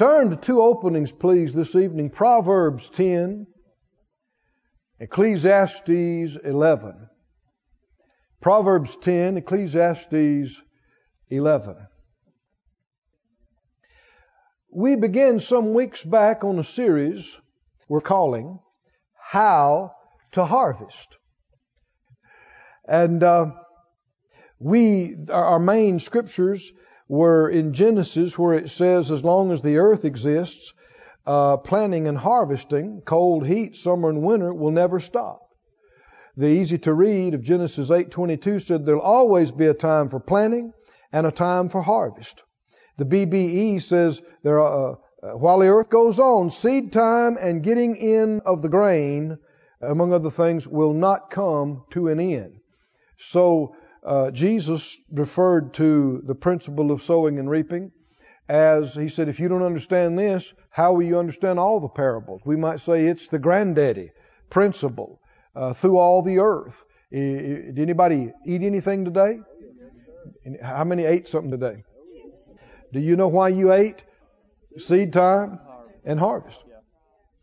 Turn to two openings, please, this evening Proverbs 10, Ecclesiastes 11. Proverbs 10, Ecclesiastes 11. We began some weeks back on a series we're calling How to Harvest. And uh, we, our main scriptures were in Genesis where it says, as long as the earth exists, uh, planting and harvesting, cold, heat, summer and winter will never stop. The easy to read of Genesis 8:22 said there'll always be a time for planting and a time for harvest. The BBE says there are, uh, while the earth goes on, seed time and getting in of the grain, among other things, will not come to an end. So uh, Jesus referred to the principle of sowing and reaping as he said, if you don't understand this, how will you understand all the parables? We might say it's the granddaddy principle uh, through all the earth. Did anybody eat anything today? How many ate something today? Do you know why you ate? Seed time and harvest.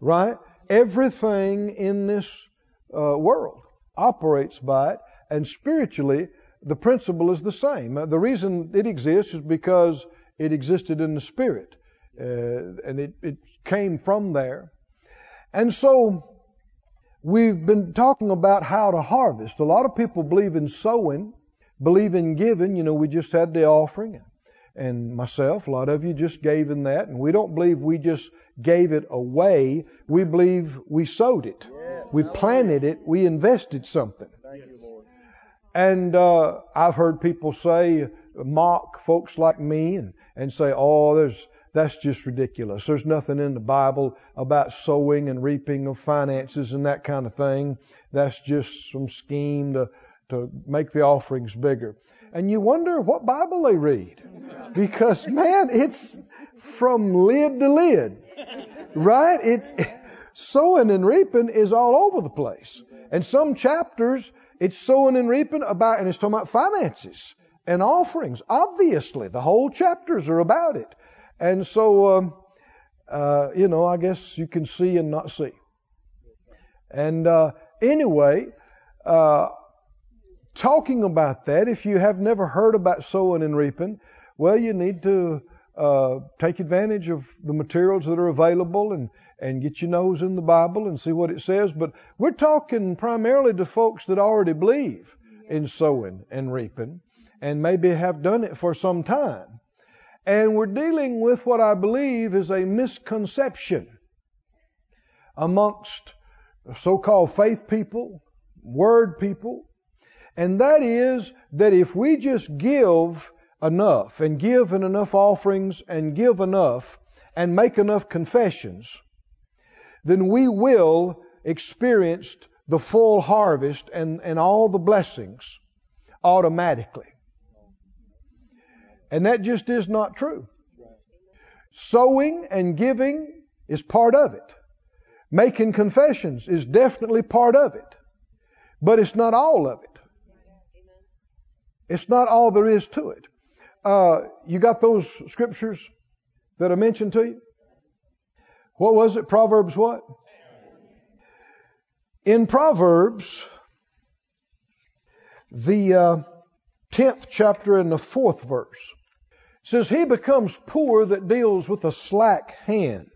Right? Everything in this uh, world operates by it, and spiritually, the principle is the same. Uh, the reason it exists is because it existed in the spirit, uh, and it, it came from there. And so we've been talking about how to harvest. A lot of people believe in sowing, believe in giving. You know, we just had the offering, and myself, a lot of you just gave in that, and we don't believe we just gave it away. We believe we sowed it, yes. we planted it, we invested something. And uh, I've heard people say, mock folks like me and, and say, oh, there's, that's just ridiculous. There's nothing in the Bible about sowing and reaping of finances and that kind of thing. That's just some scheme to, to make the offerings bigger. And you wonder what Bible they read. Because, man, it's from lid to lid. Right? It's sowing and reaping is all over the place. And some chapters it's sowing and reaping about, and it's talking about finances and offerings. Obviously, the whole chapters are about it. And so, um, uh, you know, I guess you can see and not see. And uh, anyway, uh, talking about that, if you have never heard about sowing and reaping, well, you need to uh, take advantage of the materials that are available and and get your nose in the Bible and see what it says. But we're talking primarily to folks that already believe in sowing and reaping and maybe have done it for some time. And we're dealing with what I believe is a misconception amongst so called faith people, word people, and that is that if we just give enough and give in enough offerings and give enough and make enough confessions, then we will experience the full harvest and, and all the blessings automatically. And that just is not true. Sowing and giving is part of it. Making confessions is definitely part of it. But it's not all of it. It's not all there is to it. Uh, you got those scriptures that I mentioned to you? What was it? Proverbs what? In Proverbs, the uh, 10th chapter and the 4th verse says, He becomes poor that deals with a slack hand.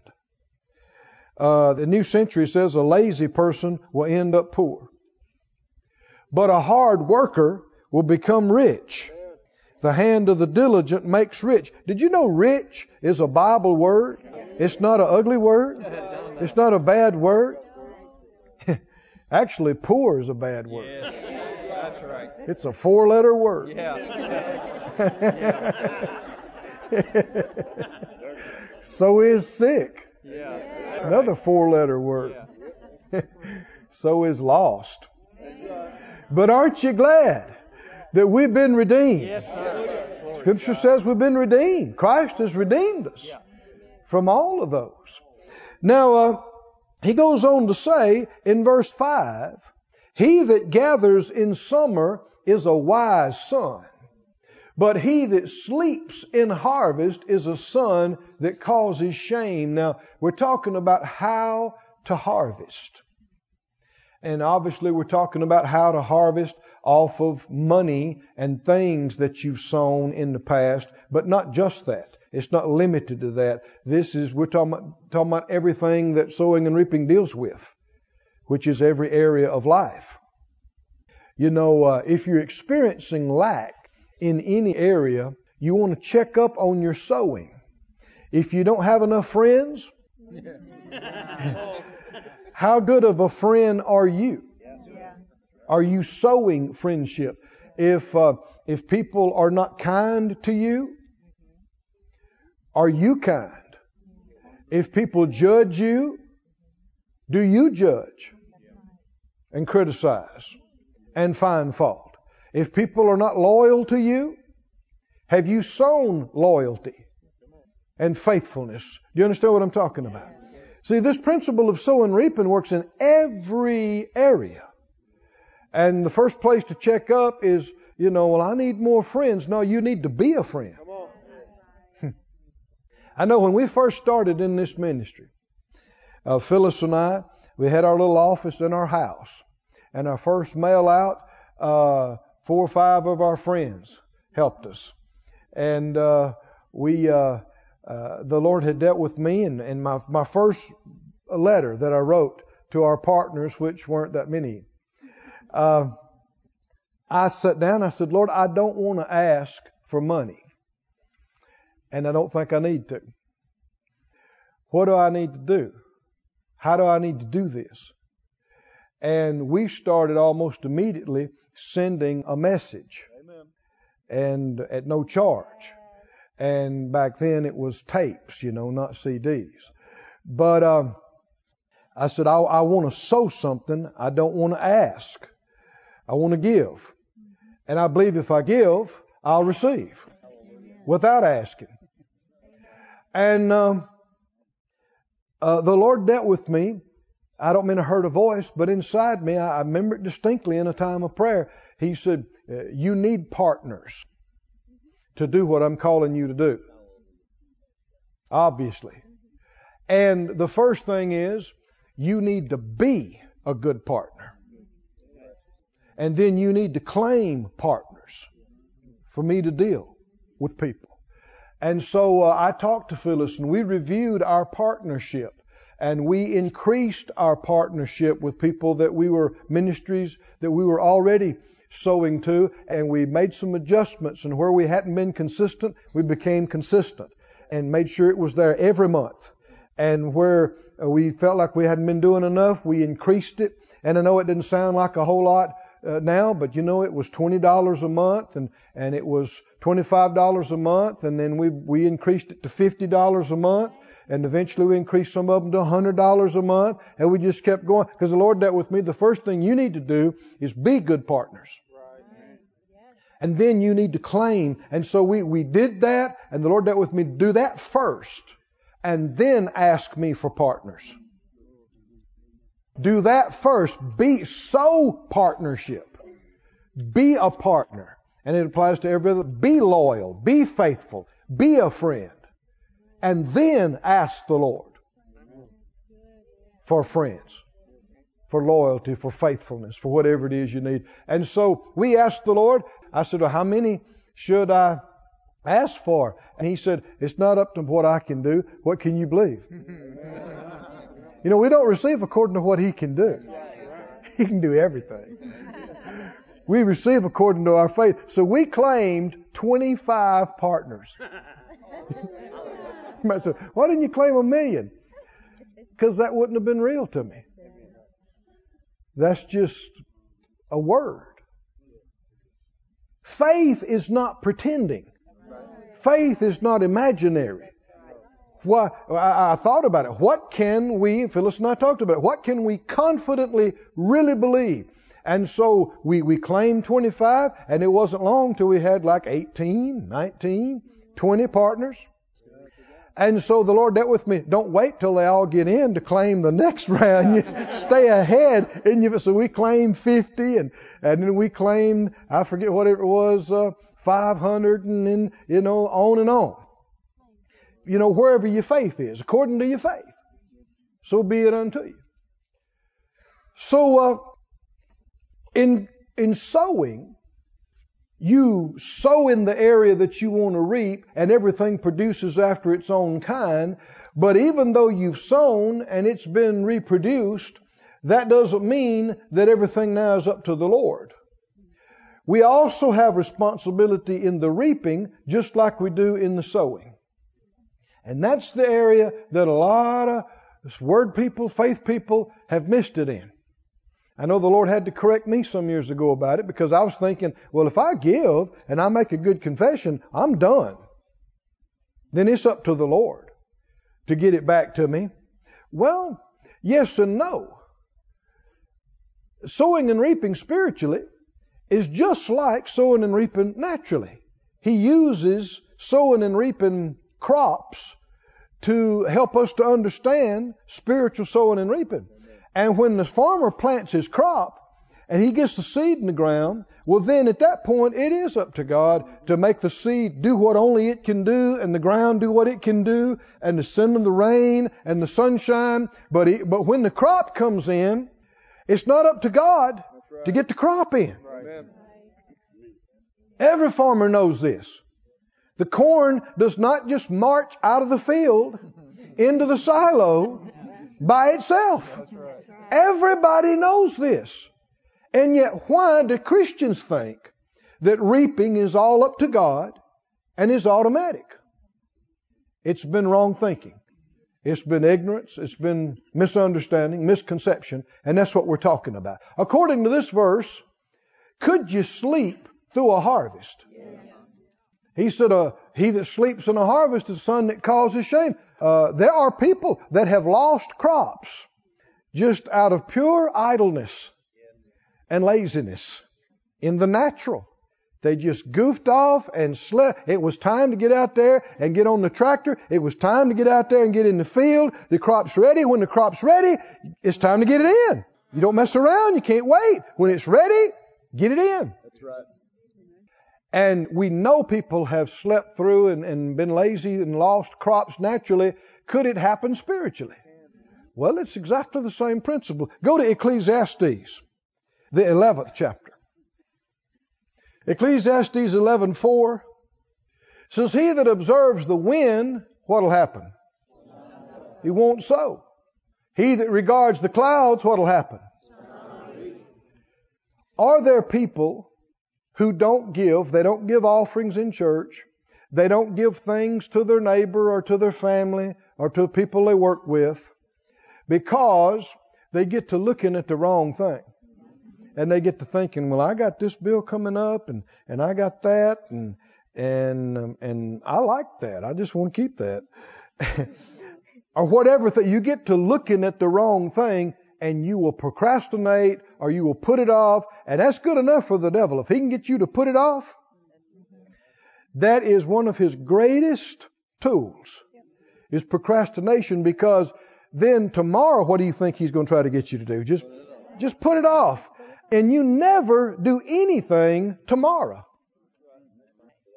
Uh, the New Century says a lazy person will end up poor. But a hard worker will become rich. The hand of the diligent makes rich. Did you know rich is a Bible word? It's not an ugly word. It's not a bad word. Actually, poor is a bad word. Yes, that's right. It's a four letter word. Yeah. so is sick. Yeah. Another four letter word. so is lost. But aren't you glad that we've been redeemed? Yes, sir. Scripture says we've been redeemed. Christ has redeemed us from all of those. Now, uh, he goes on to say in verse 5 He that gathers in summer is a wise son, But he that sleeps in harvest is a son that causes shame. Now, we're talking about how to harvest. And obviously, we're talking about how to harvest off of money and things that you've sown in the past, but not just that. It's not limited to that. This is, we're talking about, talking about everything that sowing and reaping deals with, which is every area of life. You know, uh, if you're experiencing lack in any area, you want to check up on your sowing. If you don't have enough friends, how good of a friend are you? Are you sowing friendship? If uh, if people are not kind to you, are you kind? If people judge you, do you judge and criticize and find fault? If people are not loyal to you, have you sown loyalty and faithfulness? Do you understand what I'm talking about? See, this principle of sow and reaping works in every area. And the first place to check up is, you know, well, I need more friends. No, you need to be a friend. I know when we first started in this ministry, uh, Phyllis and I, we had our little office in our house. And our first mail out, uh, four or five of our friends helped us. And uh, we, uh, uh, the Lord had dealt with me, and, and my, my first letter that I wrote to our partners, which weren't that many, uh, I sat down. I said, Lord, I don't want to ask for money, and I don't think I need to. What do I need to do? How do I need to do this? And we started almost immediately sending a message, Amen. and at no charge. And back then it was tapes, you know, not CDs. But um, I said, I, I want to sow something. I don't want to ask. I want to give. And I believe if I give, I'll receive without asking. And um, uh, the Lord dealt with me. I don't mean I heard a voice, but inside me, I, I remember it distinctly in a time of prayer. He said, uh, You need partners to do what I'm calling you to do. Obviously. And the first thing is, you need to be a good partner. And then you need to claim partners for me to deal with people. And so uh, I talked to Phyllis and we reviewed our partnership and we increased our partnership with people that we were ministries that we were already sowing to, and we made some adjustments. And where we hadn't been consistent, we became consistent and made sure it was there every month. And where uh, we felt like we hadn't been doing enough, we increased it. And I know it didn't sound like a whole lot uh, now, but you know it was twenty dollars a month, and and it was twenty five dollars a month, and then we we increased it to fifty dollars a month, and eventually we increased some of them to a $100 a month, and we just kept going. Because the Lord dealt with me. The first thing you need to do is be good partners. And then you need to claim. And so we, we did that, and the Lord dealt with me to do that first, and then ask me for partners. Do that first. Be so partnership. Be a partner. And it applies to every other. Be loyal. Be faithful. Be a friend and then ask the Lord for friends, for loyalty, for faithfulness, for whatever it is you need. And so we asked the Lord, I said, well, How many should I ask for? And He said, It's not up to what I can do. What can you believe? You know, we don't receive according to what He can do, He can do everything. We receive according to our faith. So we claimed 25 partners. You might say, why didn't you claim a million? Because that wouldn't have been real to me. That's just a word. Faith is not pretending. Faith is not imaginary. Why, I, I thought about it. What can we, Phyllis and I talked about it, what can we confidently really believe? And so we, we claimed 25, and it wasn't long till we had like 18, 19, 20 partners. And so the Lord dealt with me. Don't wait till they all get in to claim the next round. You stay ahead. And you, so we claimed 50 and, and then we claimed, I forget what it was, uh, 500 and then, you know, on and on. You know, wherever your faith is, according to your faith. So be it unto you. So, uh, in, in sowing, you sow in the area that you want to reap and everything produces after its own kind. But even though you've sown and it's been reproduced, that doesn't mean that everything now is up to the Lord. We also have responsibility in the reaping, just like we do in the sowing. And that's the area that a lot of word people, faith people have missed it in. I know the Lord had to correct me some years ago about it because I was thinking, well, if I give and I make a good confession, I'm done. Then it's up to the Lord to get it back to me. Well, yes and no. Sowing and reaping spiritually is just like sowing and reaping naturally. He uses sowing and reaping crops to help us to understand spiritual sowing and reaping. And when the farmer plants his crop and he gets the seed in the ground, well, then at that point it is up to God to make the seed do what only it can do and the ground do what it can do and to send them the rain and the sunshine. But, he, but when the crop comes in, it's not up to God right. to get the crop in. Right. Every farmer knows this. The corn does not just march out of the field into the silo by itself. Everybody knows this. And yet, why do Christians think that reaping is all up to God and is automatic? It's been wrong thinking. It's been ignorance. It's been misunderstanding, misconception, and that's what we're talking about. According to this verse, could you sleep through a harvest? Yes. He said, uh, He that sleeps in a harvest is the son that causes shame. Uh, there are people that have lost crops just out of pure idleness and laziness in the natural. They just goofed off and slept. It was time to get out there and get on the tractor. It was time to get out there and get in the field. The crop's ready. When the crop's ready, it's time to get it in. You don't mess around. You can't wait. When it's ready, get it in. That's right. And we know people have slept through and, and been lazy and lost crops naturally. Could it happen spiritually? Well, it's exactly the same principle. Go to Ecclesiastes, the 11th chapter. Ecclesiastes 11:4 says, "He that observes the wind, what'll happen? He won't sow. He that regards the clouds, what'll happen? Are there people who don't give, they don't give offerings in church, they don't give things to their neighbor or to their family or to people they work with because they get to looking at the wrong thing. And they get to thinking, well, I got this bill coming up and, and I got that and, and, um, and I like that. I just want to keep that. or whatever thing. You get to looking at the wrong thing and you will procrastinate or you will put it off. And that's good enough for the devil. If he can get you to put it off, that is one of his greatest tools is procrastination because then tomorrow, what do you think he's going to try to get you to do? Just, just put it off. And you never do anything tomorrow.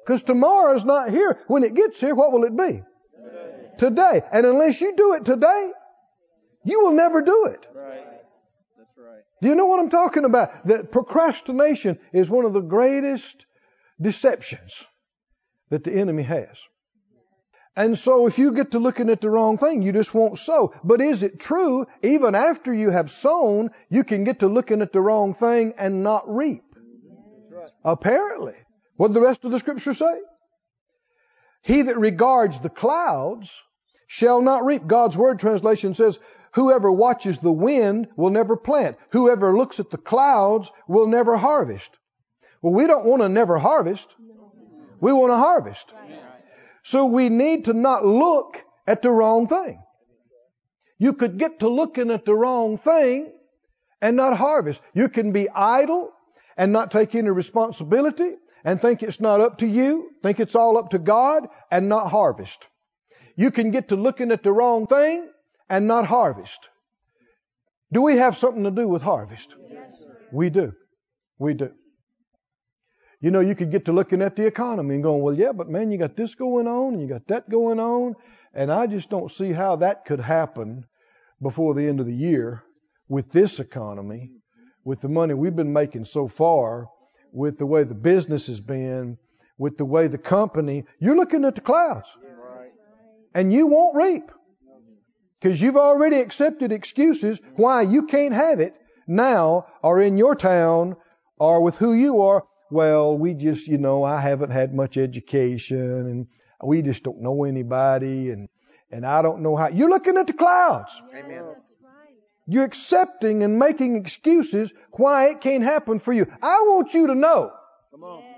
Because tomorrow is not here. When it gets here, what will it be? Today. And unless you do it today, you will never do it. Right. Do you know what I'm talking about? That procrastination is one of the greatest deceptions that the enemy has. And so if you get to looking at the wrong thing, you just won't sow. But is it true, even after you have sown, you can get to looking at the wrong thing and not reap? Right. Apparently. What did the rest of the scripture say? He that regards the clouds shall not reap. God's word translation says, whoever watches the wind will never plant. Whoever looks at the clouds will never harvest. Well, we don't want to never harvest. We want to harvest. So we need to not look at the wrong thing. You could get to looking at the wrong thing and not harvest. You can be idle and not take any responsibility and think it's not up to you, think it's all up to God and not harvest. You can get to looking at the wrong thing and not harvest. Do we have something to do with harvest? Yes, we do. We do. You know, you could get to looking at the economy and going, well, yeah, but man, you got this going on and you got that going on. And I just don't see how that could happen before the end of the year with this economy, with the money we've been making so far, with the way the business has been, with the way the company, you're looking at the clouds. And you won't reap. Because you've already accepted excuses why you can't have it now or in your town or with who you are. Well, we just, you know, I haven't had much education and we just don't know anybody and, and I don't know how. You're looking at the clouds. Amen. You're accepting and making excuses why it can't happen for you. I want you to know Come on.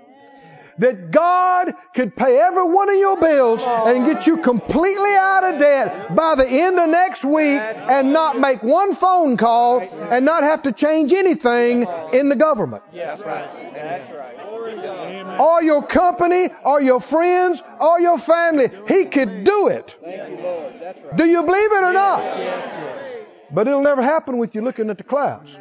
That God could pay every one of your bills and get you completely out of debt by the end of next week and not make one phone call and not have to change anything in the government. That's right. That's right. Glory to God. Or your company, or your friends, or your family. He could do it. Thank you, Lord. That's right. Do you believe it or not? But it'll never happen with you looking at the clouds.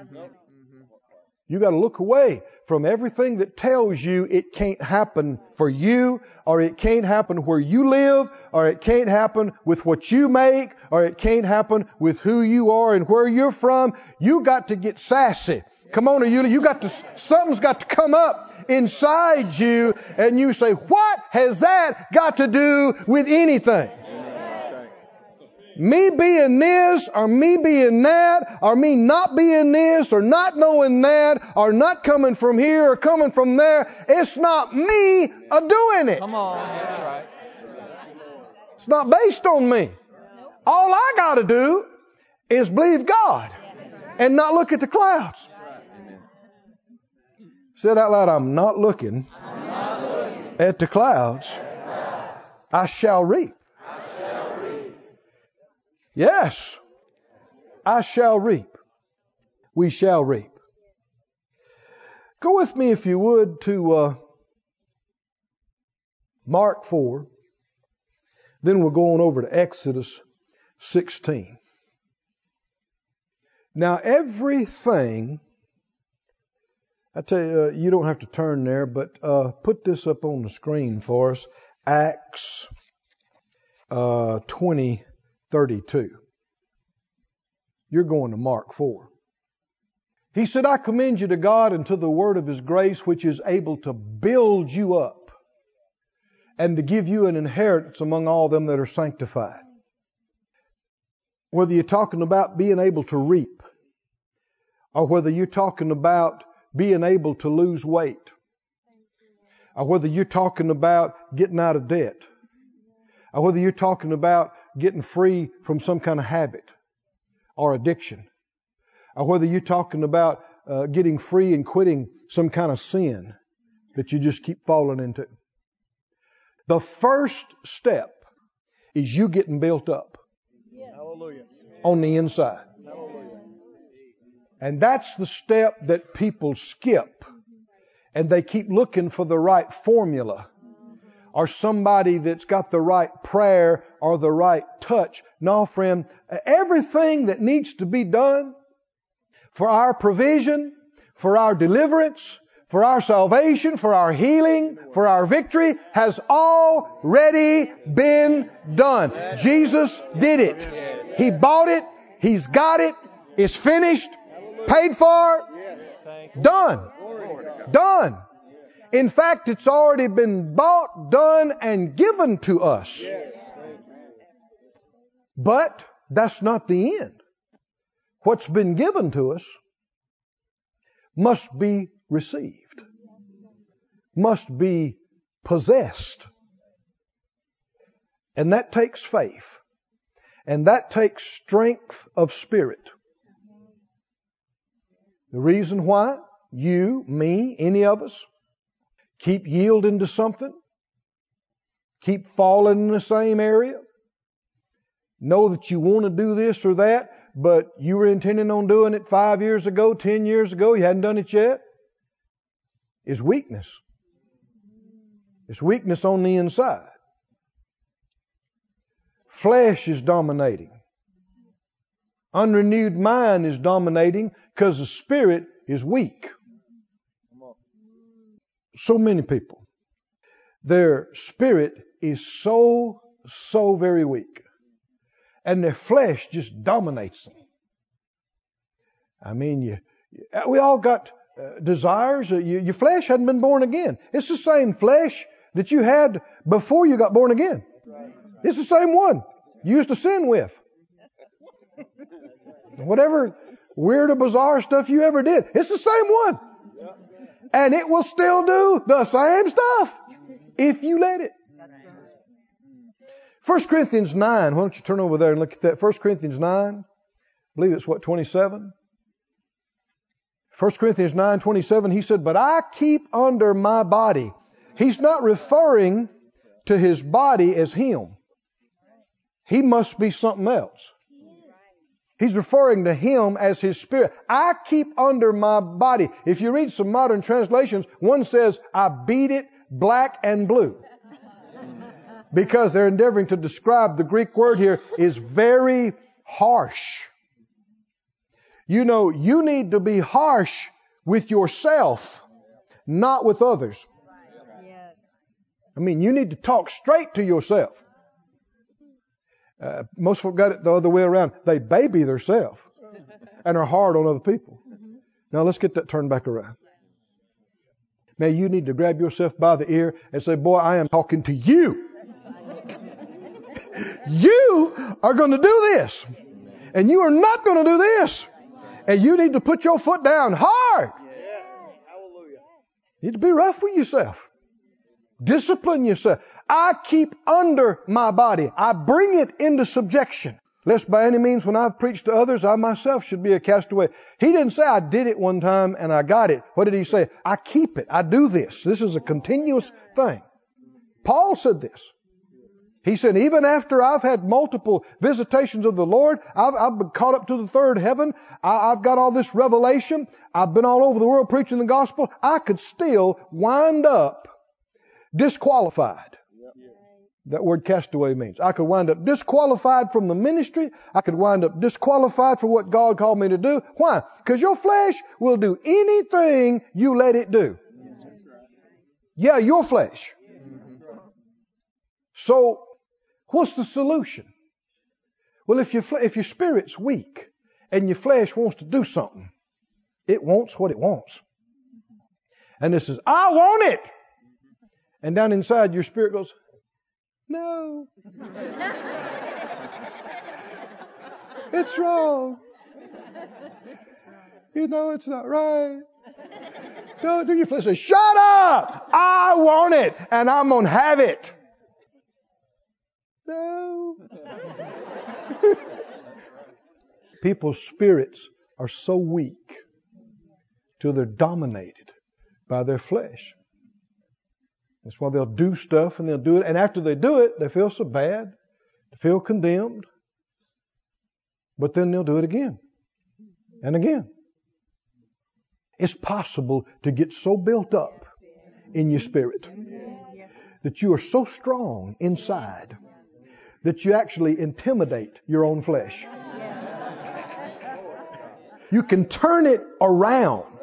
You got to look away from everything that tells you it can't happen for you, or it can't happen where you live, or it can't happen with what you make, or it can't happen with who you are and where you're from. You got to get sassy. Come on, you you got to something's got to come up inside you, and you say, "What has that got to do with anything?" Me being this or me being that or me not being this or not knowing that or not coming from here or coming from there, it's not me a doing it. Come on. That's right. It's not based on me. All I got to do is believe God and not look at the clouds. Say it out loud. I'm not looking, at the clouds. I shall reap. Yes, I shall reap. We shall reap. Go with me, if you would, to uh, Mark 4. Then we'll go on over to Exodus 16. Now, everything, I tell you, uh, you don't have to turn there, but uh, put this up on the screen for us. Acts uh, 20, 32. You're going to Mark 4. He said, I commend you to God and to the word of His grace, which is able to build you up and to give you an inheritance among all them that are sanctified. Whether you're talking about being able to reap, or whether you're talking about being able to lose weight, or whether you're talking about getting out of debt, or whether you're talking about getting free from some kind of habit or addiction, or whether you're talking about uh, getting free and quitting some kind of sin that you just keep falling into. The first step is you getting built up Hallelujah. on the inside. Hallelujah. And that's the step that people skip. And they keep looking for the right formula or somebody that's got the right prayer or the right touch. No, friend, everything that needs to be done for our provision, for our deliverance, for our salvation, for our healing, for our victory has already been done. Jesus did it. He bought it. He's got it. It's finished. Paid for. Done. Done. In fact, it's already been bought, done, and given to us. But that's not the end. What's been given to us must be received, must be possessed. And that takes faith. And that takes strength of spirit. The reason why you, me, any of us, keep yielding to something, keep falling in the same area, know that you want to do this or that, but you were intending on doing it five years ago, ten years ago, you hadn't done it yet, is weakness. It's weakness on the inside. Flesh is dominating. Unrenewed mind is dominating because the spirit is weak. So many people, their spirit is so, so very weak. And their flesh just dominates them. I mean, you, we all got uh, desires. Uh, you, your flesh hadn't been born again. It's the same flesh that you had before you got born again. It's the same one you used to sin with. Whatever weird or bizarre stuff you ever did, it's the same one. And it will still do the same stuff if you let it. 1 Corinthians 9, why don't you turn over there and look at that? 1 Corinthians 9, I believe it's what, 27? 1 Corinthians 9, 27, he said, But I keep under my body. He's not referring to his body as him. He must be something else. He's referring to him as his spirit. I keep under my body. If you read some modern translations, one says, I beat it black and blue. Because they're endeavoring to describe the Greek word here is very harsh. You know, you need to be harsh with yourself, not with others. I mean, you need to talk straight to yourself. Uh, most folk got it the other way around. They baby themselves and are hard on other people. Now let's get that turned back around. Now you need to grab yourself by the ear and say, Boy, I am talking to you. you are going to do this. And you are not going to do this. And you need to put your foot down hard. Yes. Hallelujah. You need to be rough with yourself. Discipline yourself. I keep under my body. I bring it into subjection. Lest by any means when I've preached to others, I myself should be a castaway. He didn't say I did it one time and I got it. What did he say? I keep it. I do this. This is a continuous thing. Paul said this. He said, even after I've had multiple visitations of the Lord, I've, I've been caught up to the third heaven, I, I've got all this revelation, I've been all over the world preaching the gospel, I could still wind up disqualified. That word castaway means. I could wind up disqualified from the ministry. I could wind up disqualified for what God called me to do. Why? Because your flesh will do anything you let it do. Yeah, your flesh. So, what's the solution? Well, if your, if your spirit's weak and your flesh wants to do something, it wants what it wants. And it says, I want it. And down inside, your spirit goes, No. it's wrong. You know it's not right. Don't do your flesh Shut up! I want it, and I'm gonna have it. No. People's spirits are so weak till they're dominated by their flesh. That's why they'll do stuff and they'll do it. And after they do it, they feel so bad, they feel condemned. But then they'll do it again and again. It's possible to get so built up in your spirit that you are so strong inside that you actually intimidate your own flesh. You can turn it around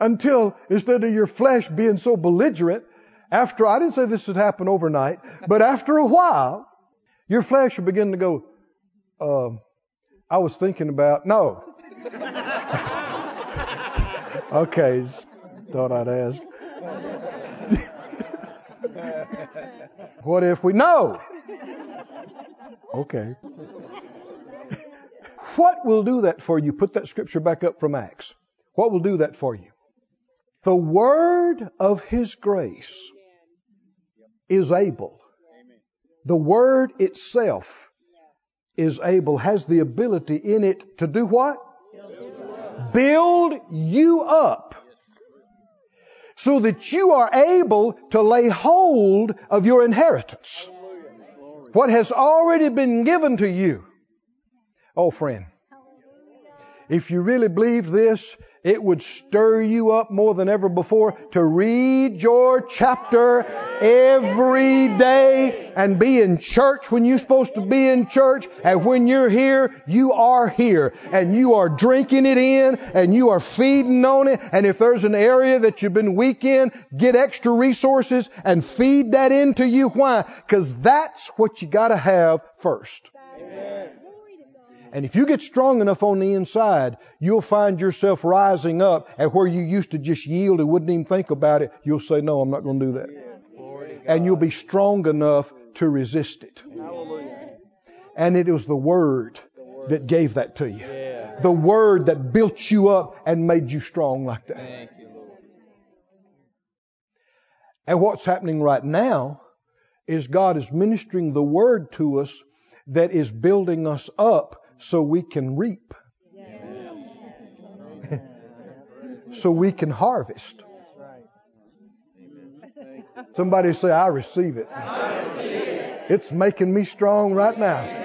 until instead of your flesh being so belligerent, after, I didn't say this would happen overnight, but after a while, your flesh will begin to go, uh, I was thinking about, no. okay, thought I'd ask. what if we, no. Okay. what will do that for you? Put that scripture back up from Acts. What will do that for you? The word of His grace is able. The word itself is able, has the ability in it to do what? Build you up so that you are able to lay hold of your inheritance. What has already been given to you. Oh, friend, if you really believe this, It would stir you up more than ever before to read your chapter every day and be in church when you're supposed to be in church. And when you're here, you are here. And you are drinking it in and you are feeding on it. And if there's an area that you've been weak in, get extra resources and feed that into you. Why? Because that's what you gotta have first. And if you get strong enough on the inside, you'll find yourself rising up at where you used to just yield and wouldn't even think about it. You'll say, no, I'm not going to do that. And you'll be strong enough to resist it. And it was the Word that gave that to you. The Word that built you up and made you strong like that. And what's happening right now is God is ministering the Word to us that is building us up so we can reap. so we can harvest. Somebody say, I receive it. It's making me strong right now.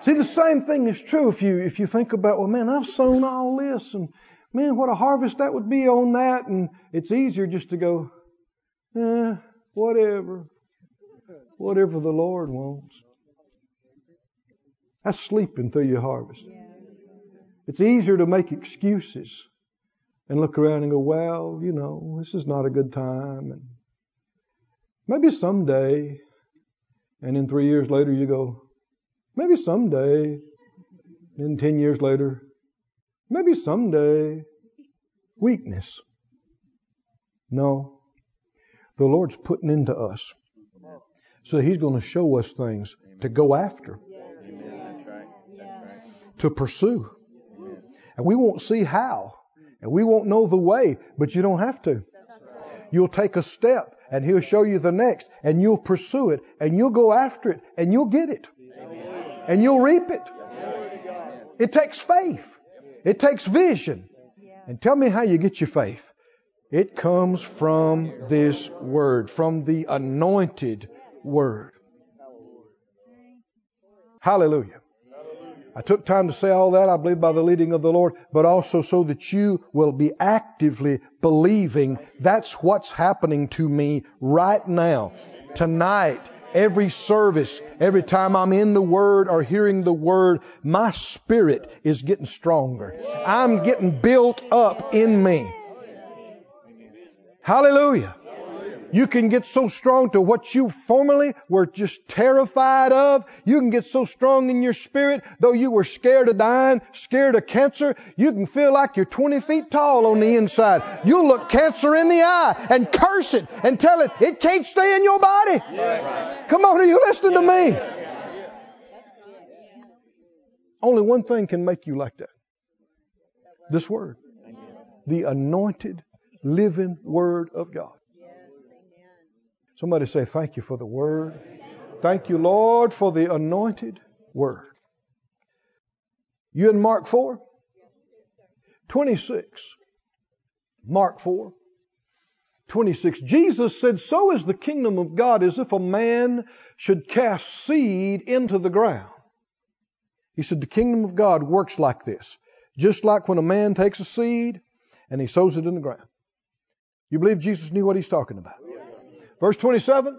See, the same thing is true if you if you think about, well, man, I've sown all this, and man, what a harvest that would be on that, and it's easier just to go, eh, whatever, whatever the Lord wants. That's sleeping through your harvest. It's easier to make excuses and look around and go, well, you know, this is not a good time. And maybe someday. And then three years later, you go, maybe someday. And then 10 years later, maybe someday. Weakness. No. The Lord's putting into us. So He's going to show us things to go after to pursue. And we won't see how. And we won't know the way, but you don't have to. You'll take a step and he'll show you the next and you'll pursue it and you'll go after it and you'll get it. And you'll reap it. It takes faith. It takes vision. And tell me how you get your faith. It comes from this word, from the anointed word. Hallelujah. I took time to say all that, I believe, by the leading of the Lord, but also so that you will be actively believing that's what's happening to me right now, tonight, every service, every time I'm in the Word or hearing the Word, my spirit is getting stronger. I'm getting built up in me. Hallelujah. You can get so strong to what you formerly were just terrified of. You can get so strong in your spirit, though you were scared of dying, scared of cancer, you can feel like you're 20 feet tall on the inside. You'll look cancer in the eye and curse it and tell it it can't stay in your body. Come on, are you listening to me? Only one thing can make you like that. This word. The anointed, living word of God. Somebody say, Thank you for the word. Thank you, Lord, for the anointed word. You in Mark 4? 26. Mark 4. 26. Jesus said, So is the kingdom of God as if a man should cast seed into the ground. He said, The kingdom of God works like this. Just like when a man takes a seed and he sows it in the ground. You believe Jesus knew what he's talking about? Verse 27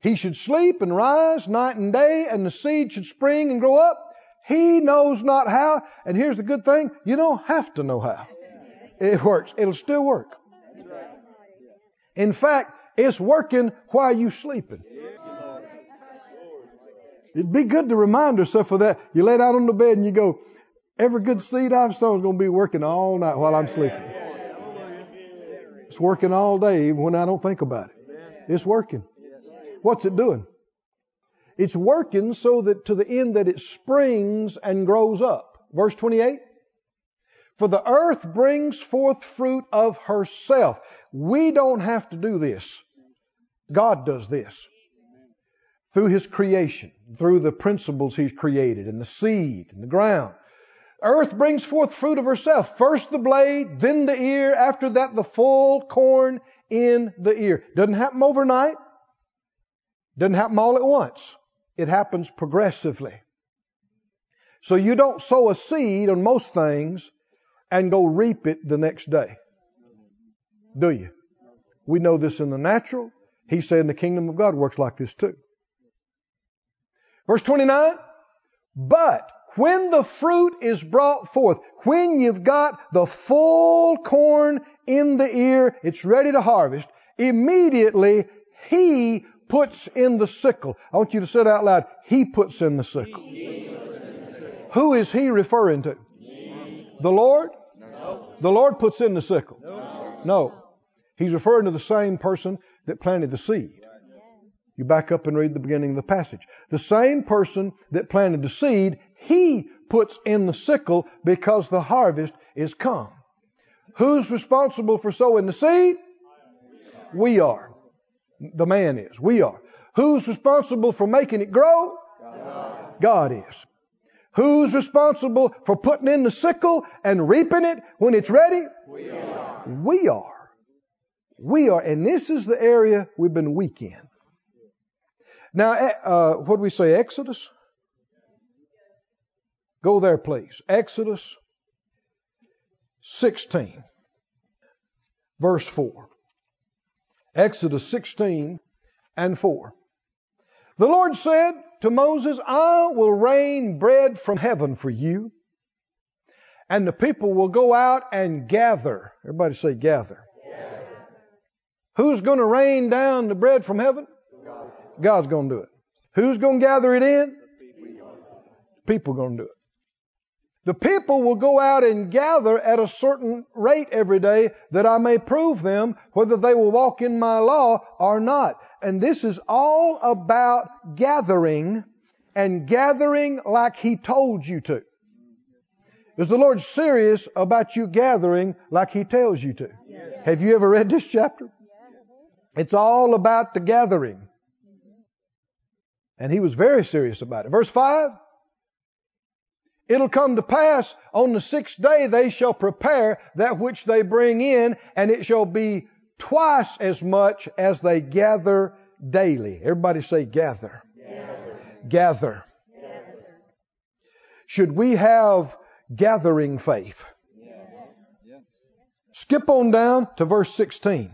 He should sleep and rise night and day, and the seed should spring and grow up. He knows not how. And here's the good thing you don't have to know how. It works, it'll still work. In fact, it's working while you're sleeping. It'd be good to remind yourself of that. You lay down on the bed and you go, every good seed I've sown is going to be working all night while I'm sleeping. It's working all day even when I don't think about it. It's working. What's it doing? It's working so that to the end that it springs and grows up. Verse 28. For the earth brings forth fruit of herself. We don't have to do this. God does this. Through His creation, through the principles He's created, and the seed, and the ground. Earth brings forth fruit of herself. First the blade, then the ear, after that the full corn in the ear. Doesn't happen overnight. Doesn't happen all at once. It happens progressively. So you don't sow a seed on most things and go reap it the next day. Do you? We know this in the natural. He said the kingdom of God works like this too. Verse 29. But when the fruit is brought forth, when you've got the full corn in the ear, it's ready to harvest, immediately he puts in the sickle. I want you to say it out loud. He puts in the sickle. Who is he referring to? The Lord? The Lord puts in the sickle. No. He's referring to the same person that planted the seed. You back up and read the beginning of the passage. The same person that planted the seed, he puts in the sickle because the harvest is come. Who's responsible for sowing the seed? We are. The man is. We are. Who's responsible for making it grow? God, is. Who's responsible for putting in the sickle and reaping it when it's ready? We are. We are. We are. And this is the area we've been weak in. Now, eh, uh, what do we say? Exodus? Go there, please. Exodus 16, verse 4. Exodus 16 and 4. The Lord said to Moses, I will rain bread from heaven for you, and the people will go out and gather. Everybody say, gather. gather. Who's going to rain down the bread from heaven? God. God's going to do it. Who's going to gather it in? People are going to do it. The people will go out and gather at a certain rate every day that I may prove them whether they will walk in my law or not. And this is all about gathering and gathering like He told you to. Is the Lord serious about you gathering like He tells you to? Yes. Have you ever read this chapter? It's all about the gathering. And He was very serious about it. Verse 5 It'll come to pass on the sixth day they shall prepare that which they bring in, and it shall be twice as much as they gather daily. Everybody say gather. Gather. gather. Should we have gathering faith? Yes. Skip on down to verse 16.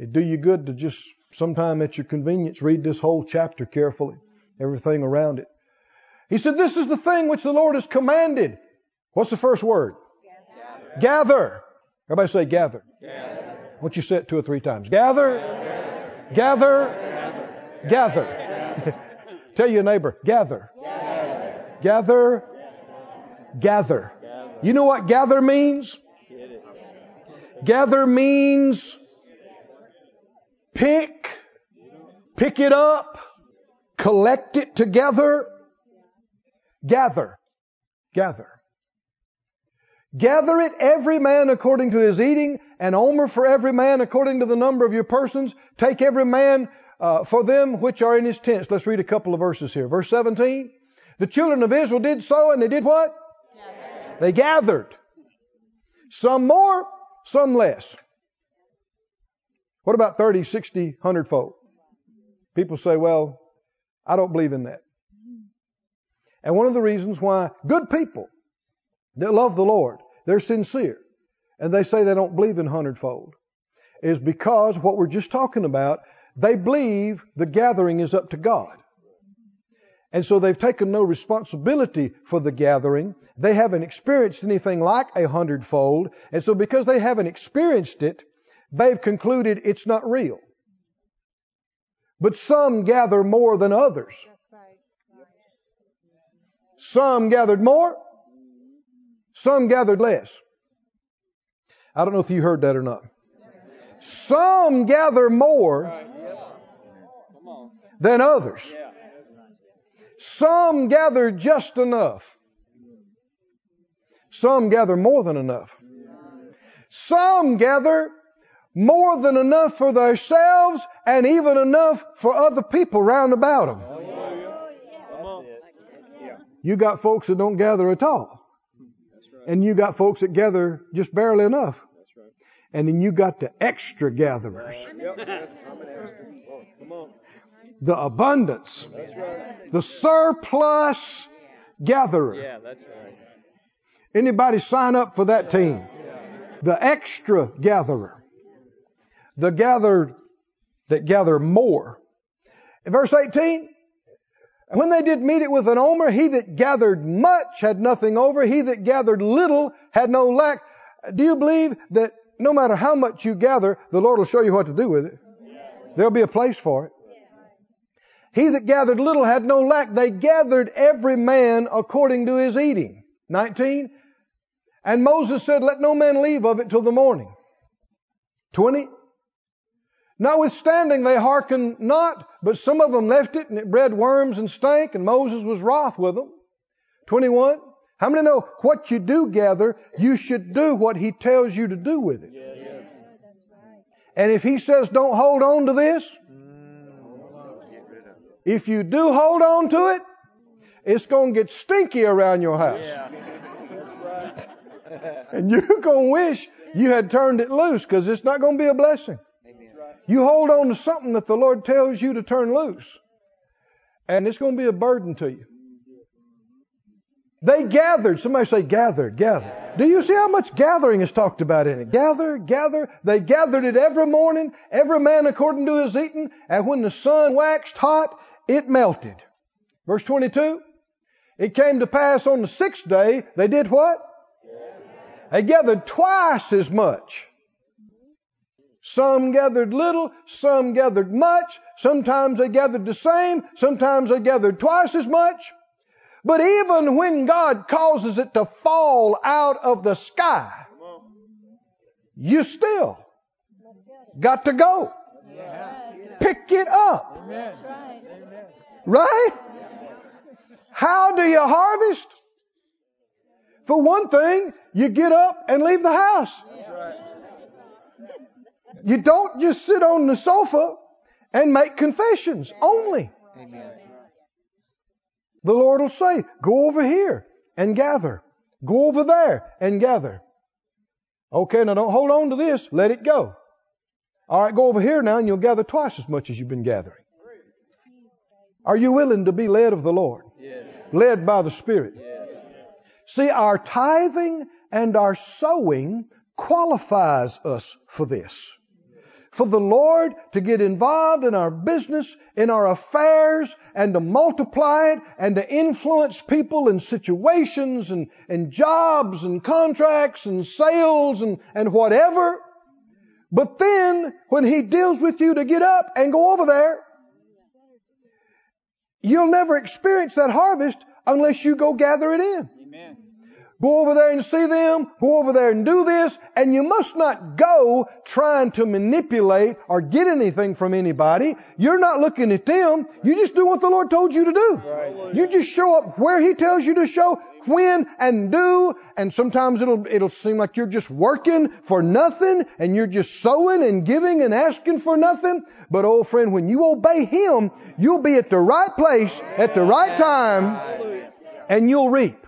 It'd do you good to just sometime at your convenience read this whole chapter carefully, everything around it. He said, This is the thing which the Lord has commanded. What's the first word? Gather. gather. Everybody say gather. gather. Won't you say it two or three times? Gather. Gather. Gather. gather. Tell your neighbor, gather. Gather. Gather. You know what gather means? Gather means pick, pick it up, collect it together, Gather. Gather. Gather it every man according to his eating, and omer for every man according to the number of your persons. Take every man uh, for them which are in his tents. Let's read a couple of verses here. Verse 17. The children of Israel did so, and they did what? Gathered. They gathered. Some more, some less. What about 30, 60, 100 fold? People say, well, I don't believe in that. And one of the reasons why good people that love the Lord, they're sincere, and they say they don't believe in hundredfold, is because what we're just talking about, they believe the gathering is up to God. And so they've taken no responsibility for the gathering. They haven't experienced anything like a hundredfold. And so because they haven't experienced it, they've concluded it's not real. But some gather more than others. Some gathered more, some gathered less. I don't know if you heard that or not. Some gather more than others. Some gather just enough. Some gather more than enough. Some gather more than enough for themselves and even enough for other people round about them. You got folks that don't gather at all. And you got folks that gather just barely enough. And then you got the extra gatherers. The abundance. The surplus gatherer. Anybody sign up for that team? The extra gatherer. The gathered that gather more. In verse 18, when they did meet it with an omer, he that gathered much had nothing over, he that gathered little had no lack. Do you believe that no matter how much you gather, the Lord will show you what to do with it? There'll be a place for it. He that gathered little had no lack. They gathered every man according to his eating. 19. And Moses said, Let no man leave of it till the morning. 20. Notwithstanding, they hearkened not, but some of them left it, and it bred worms and stank, and Moses was wroth with them. 21. How many know what you do gather, you should do what he tells you to do with it? Yes. And if he says don't hold on to this, if you do hold on to it, it's going to get stinky around your house. Yeah. That's right. And you're going to wish you had turned it loose because it's not going to be a blessing. You hold on to something that the Lord tells you to turn loose, and it's going to be a burden to you. They gathered. Somebody say gathered, gathered. Do you see how much gathering is talked about in it? Gather, gather. They gathered it every morning, every man according to his eating, and when the sun waxed hot, it melted. Verse 22. It came to pass on the sixth day, they did what? They gathered twice as much. Some gathered little, some gathered much, sometimes they gathered the same, sometimes they gathered twice as much. But even when God causes it to fall out of the sky, you still got to go. Pick it up. Right? How do you harvest? For one thing, you get up and leave the house. You don't just sit on the sofa and make confessions only. The Lord will say, go over here and gather. Go over there and gather. Okay, now don't hold on to this. Let it go. All right, go over here now and you'll gather twice as much as you've been gathering. Are you willing to be led of the Lord? Yes. Led by the Spirit. Yes. See, our tithing and our sowing qualifies us for this. For the Lord to get involved in our business, in our affairs, and to multiply it, and to influence people and situations and, and jobs and contracts and sales and, and whatever. But then, when He deals with you to get up and go over there, you'll never experience that harvest unless you go gather it in. Go over there and see them. Go over there and do this. And you must not go trying to manipulate or get anything from anybody. You're not looking at them. You just do what the Lord told you to do. Right. You just show up where He tells you to show, when and do. And sometimes it'll, it'll seem like you're just working for nothing and you're just sowing and giving and asking for nothing. But old friend, when you obey Him, you'll be at the right place at the right time and you'll reap.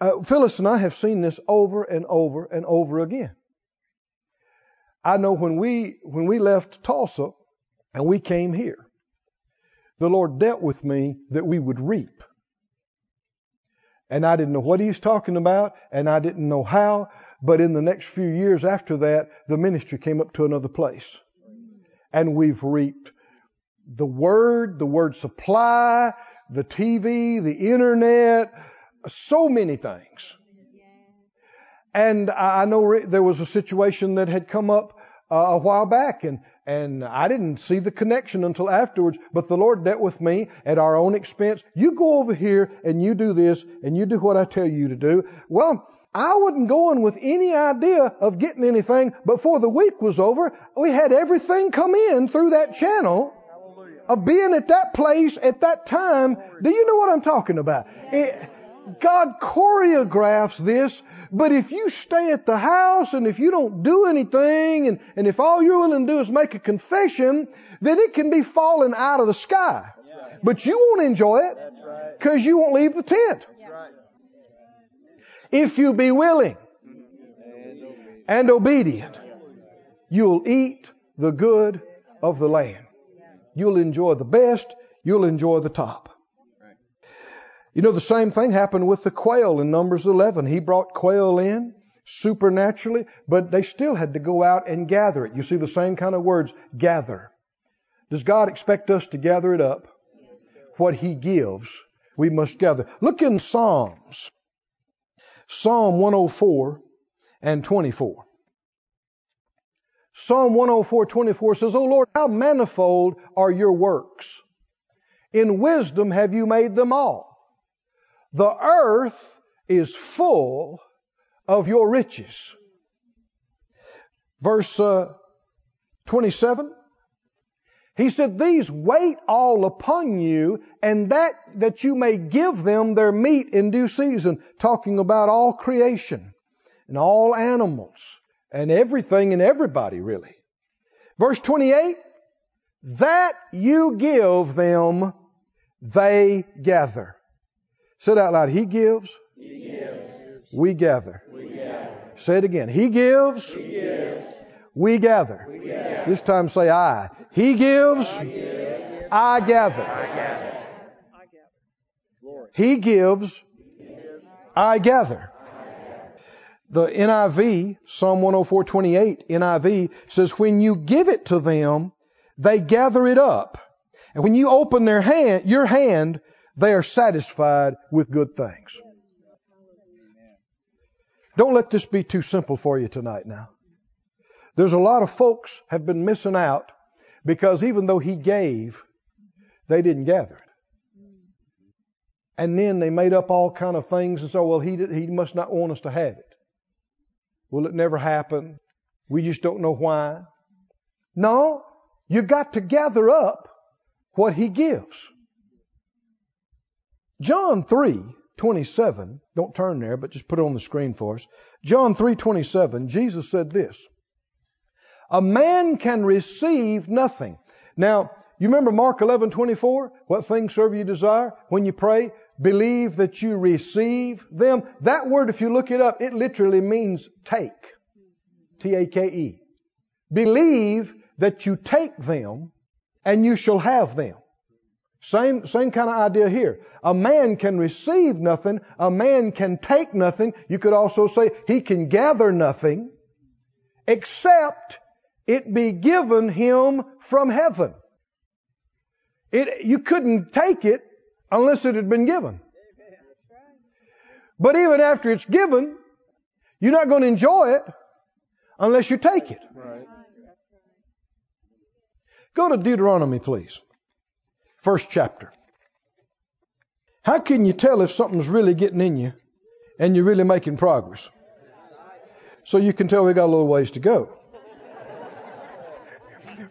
Uh, Phyllis and I have seen this over and over and over again. I know when we when we left Tulsa and we came here, the Lord dealt with me that we would reap. And I didn't know what he was talking about, and I didn't know how, but in the next few years after that, the ministry came up to another place. And we've reaped the word, the word supply, the TV, the internet, so many things. And I know there was a situation that had come up uh, a while back, and and I didn't see the connection until afterwards. But the Lord dealt with me at our own expense. You go over here and you do this and you do what I tell you to do. Well, I wasn't going with any idea of getting anything. Before the week was over, we had everything come in through that channel of being at that place at that time. Do you know what I'm talking about? It, God choreographs this, but if you stay at the house and if you don't do anything and, and if all you're willing to do is make a confession, then it can be falling out of the sky. But you won't enjoy it right. because you won't leave the tent. Right. If you be willing and obedient, you'll eat the good of the land. You'll enjoy the best. You'll enjoy the top. You know, the same thing happened with the quail in Numbers 11. He brought quail in supernaturally, but they still had to go out and gather it. You see the same kind of words, gather. Does God expect us to gather it up? What He gives, we must gather. Look in Psalms. Psalm 104 and 24. Psalm 104, 24 says, O Lord, how manifold are your works. In wisdom have you made them all. The earth is full of your riches. Verse uh, 27. He said, These wait all upon you, and that that you may give them their meat in due season, talking about all creation and all animals and everything and everybody, really. Verse 28 That you give them, they gather. Say it out loud. He gives. He gives. We gather. We gather. Say it again. He gives. He gives. We gather. We gather. This time say I. He gives. Gives. I gather. I gather. He gives. I gather. The NIV, Psalm 104:28 NIV says, "When you give it to them, they gather it up, and when you open their hand, your hand, they are satisfied with good things." Don't let this be too simple for you tonight now. There's a lot of folks have been missing out because even though he gave, they didn't gather it. And then they made up all kind of things and so, well, he, did, he must not want us to have it. Will it never happen? We just don't know why. No, you got to gather up what he gives. John 3, 27, don't turn there, but just put it on the screen for us. John 3, 27, Jesus said this. A man can receive nothing. Now, you remember Mark 11, 24? What things serve you desire? When you pray, believe that you receive them. That word, if you look it up, it literally means take. T-A-K-E. Believe that you take them and you shall have them. Same, same kind of idea here. A man can receive nothing. A man can take nothing. You could also say he can gather nothing except it be given him from heaven. It, you couldn't take it unless it had been given. But even after it's given, you're not going to enjoy it unless you take it. Right. Go to Deuteronomy, please. First chapter. How can you tell if something's really getting in you and you're really making progress? So you can tell we got a little ways to go.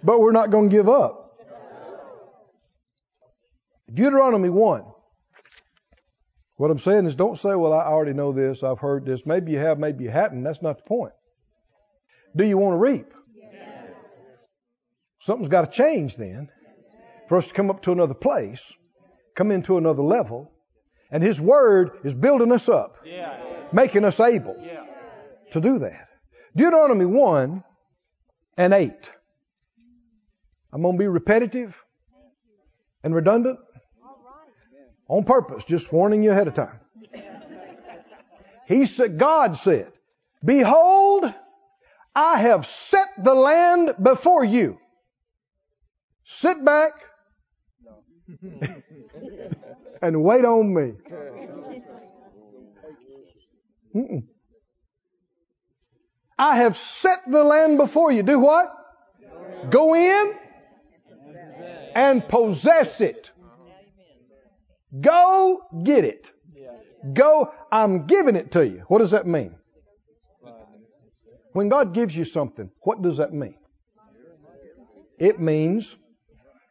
But we're not going to give up. Deuteronomy 1. What I'm saying is don't say, well, I already know this, I've heard this. Maybe you have, maybe you haven't. That's not the point. Do you want to reap? Yes. Something's got to change then for us to come up to another place, come into another level, and His Word is building us up, Yeah. making us able Yeah. to do that. Deuteronomy 1 and 8. I'm going to be repetitive and redundant on purpose, just warning you ahead of time. He said, God said, Behold, I have set the land before you. Sit back and wait on me. Mm-mm. I have set the land before you. Do what? Go in and possess it. Go get it. Go, I'm giving it to you. What does that mean? When God gives you something, what does that mean? It means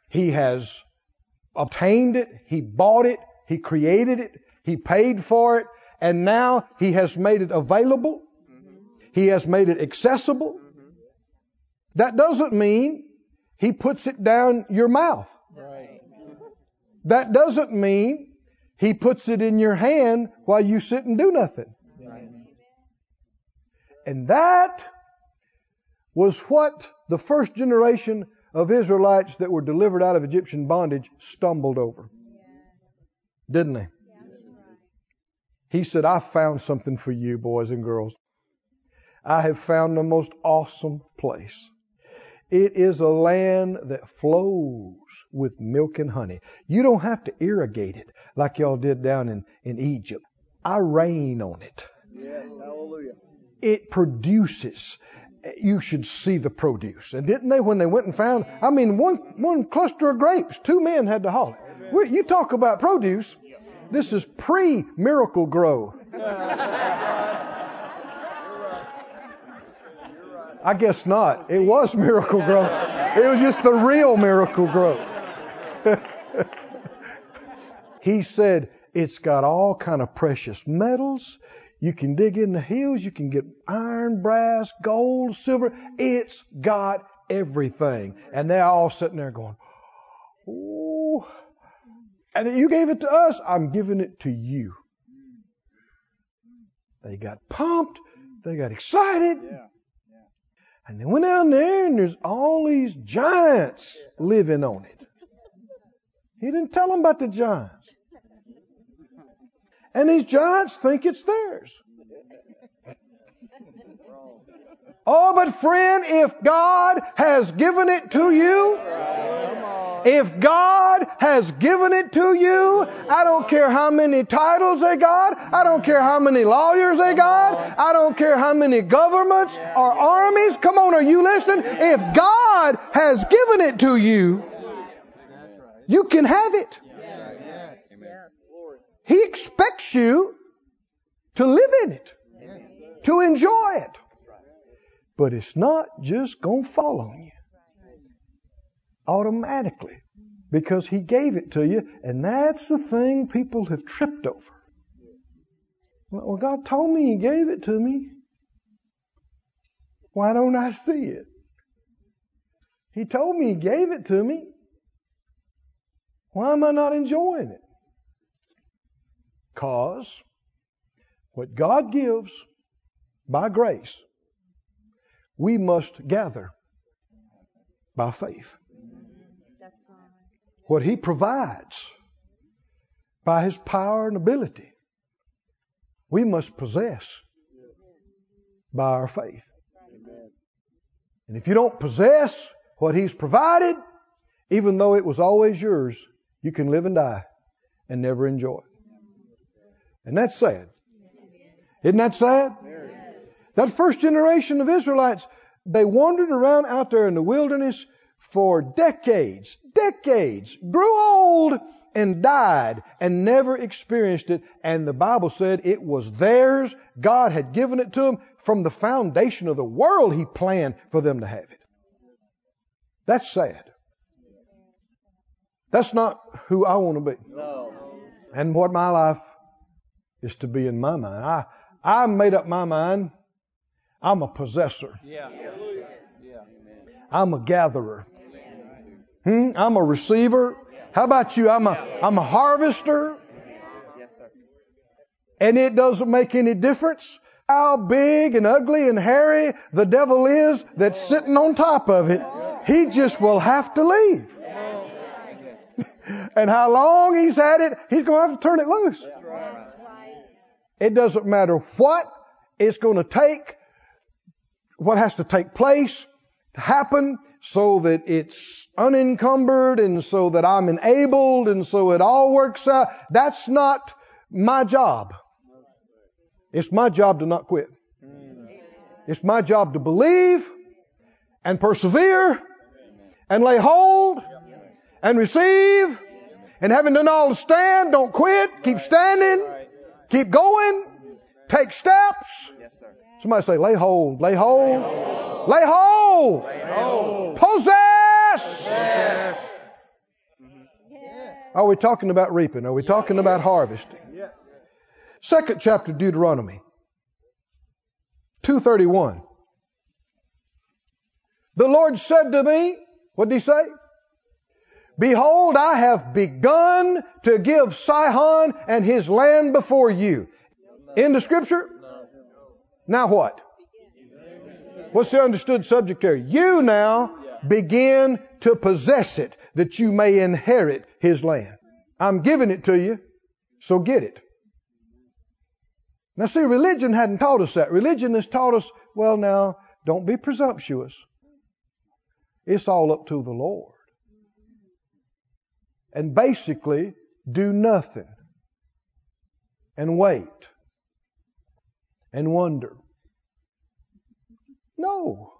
He has obtained it, He bought it, He created it, He paid for it, and now He has made it available. He has made it accessible. That doesn't mean He puts it down your mouth. Right. That doesn't mean He puts it in your hand while you sit and do nothing. Right. And that was what the first generation of Israelites that were delivered out of Egyptian bondage stumbled over. Didn't they? He said, I found something for you, boys and girls. I have found the most awesome place. It is a land that flows with milk and honey. You don't have to irrigate it like y'all did down in, in Egypt. I rain on it. Yes, hallelujah. It produces. You should see the produce. And didn't they when they went and found, I mean, one, one cluster of grapes, two men had to haul it. Well, You talk about produce. This is pre Miracle-Gro. I guess not. It was Miracle-Gro. It was just the real Miracle-Gro. he said it's got all kind of precious metals. You can dig in the hills. You can get iron, brass, gold, silver. It's got everything. And they're all sitting there going, Ooh. And you gave it to us. I'm giving it to you. They got pumped. They got excited. Yeah. And they went down there and there's all these giants living on it. He didn't tell them about the giants. And these giants think it's theirs. Oh, but friend, if God has given it to you, if God has given it to you, I don't care how many titles they got, I don't care how many lawyers they got, I don't care how many governments or armies. Come on, are you listening? If God has given it to you, you can have it. He expects you to live in it, to enjoy it. But it's not just going to fall on you automatically because He gave it to you, and that's the thing people have tripped over. Well, God told me He gave it to me. Why don't I see it? He told me He gave it to me. Why am I not enjoying it? Because what God gives by grace, we must gather by faith. What He provides by His power and ability, we must possess by our faith. And if you don't possess what He's provided, even though it was always yours, you can live and die and never enjoy it. And that's sad. Isn't that sad? That first generation of Israelites, they wandered around out there in the wilderness for decades, decades, grew old and died and never experienced it. And the Bible said it was theirs. God had given it to them from the foundation of the world. He planned for them to have it. That's sad. That's not who I want to be. No. And what my life is to be in my mind. I, I made up my mind. I'm a possessor. Yeah. I'm a gatherer. Hmm? I'm a receiver. How about you? I'm a, I'm a harvester. Yes, sir. And it doesn't make any difference how big and ugly and hairy the devil is that's sitting on top of it. He just will have to leave. and how long he's had it, he's going to have to turn it loose. It doesn't matter what it's going to take, what has to take place to happen so that it's unencumbered and so that I'm enabled and so it all works out. That's not my job. It's my job to not quit. It's my job to believe and persevere and lay hold and receive and having done all to stand, don't quit, keep standing, keep going, take steps. Somebody say, lay hold, lay hold, lay hold, lay hold. possess. Yes. Are we talking about reaping? Are we talking about harvesting? Second chapter Deuteronomy, 231. The Lord said to me, what did he say? Behold, I have begun to give Sihon and his land before you. In the scripture? Now what? What's the understood subject there? You now begin to possess it that you may inherit his land. I'm giving it to you, so get it. Now, see, religion hadn't taught us that. Religion has taught us, well, now, don't be presumptuous. It's all up to the Lord. And basically, do nothing and wait and wonder. No.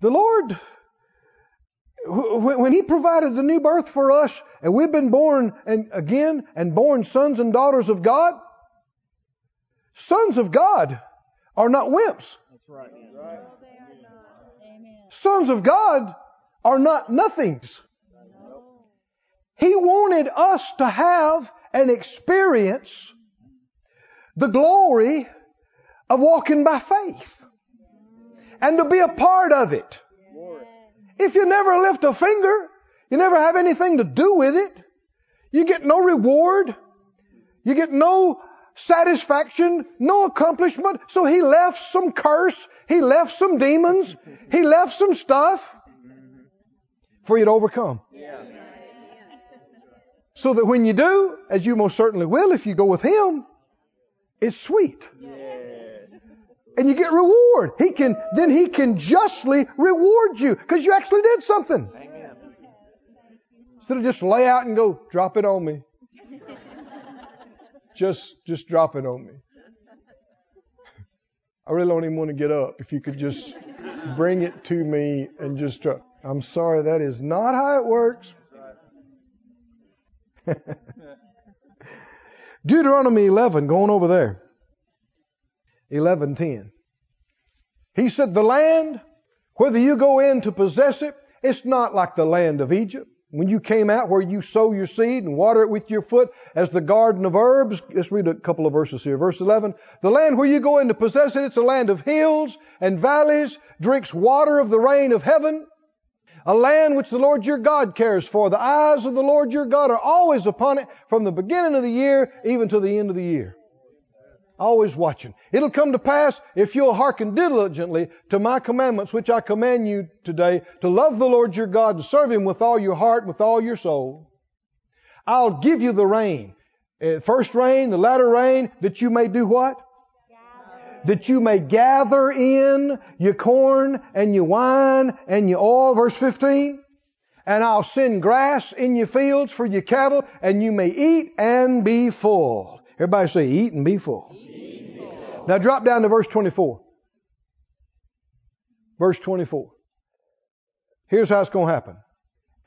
The Lord, when He provided the new birth for us, and we've been born and again and born sons and daughters of God, sons of God are not wimps. That's right. Sons of God are not nothings. He wanted us to have and experience the glory of walking by faith and to be a part of it. If you never lift a finger, you never have anything to do with it, you get no reward, you get no satisfaction, no accomplishment. So he left some curse, he left some demons, he left some stuff for you to overcome. So that when you do, as you most certainly will if you go with him, it's sweet. And you get reward. He can, then he can justly reward you because you actually did something. Instead of just lay out and go, drop it on me. Just, just drop it on me. I really don't even want to get up. If you could just bring it to me and just drop. I'm sorry, that is not how it works. Deuteronomy 11, going over there. 11:10. He said, "The land, whether you go in to possess it, it's not like the land of Egypt. When you came out where you sow your seed and water it with your foot as the garden of herbs. Let's read a couple of verses here. Verse 11. The land where you go in to possess it, it's a land of hills and valleys, drinks water of the rain of heaven. A land which the Lord your God cares for. The eyes of the Lord your God are always upon it from the beginning of the year even to the end of the year. Always watching. It'll come to pass if you'll hearken diligently to my commandments, which I command you today, to love the Lord your God and serve Him with all your heart, and with all your soul. I'll give you the rain. Uh, First rain, the latter rain, that you may do what? That you may gather in your corn and your wine and your oil. Verse 15. And I'll send grass in your fields for your cattle, and you may eat and be full. Everybody say, eat and be full. Now drop down to verse 24. Verse 24. Here's how it's going to happen.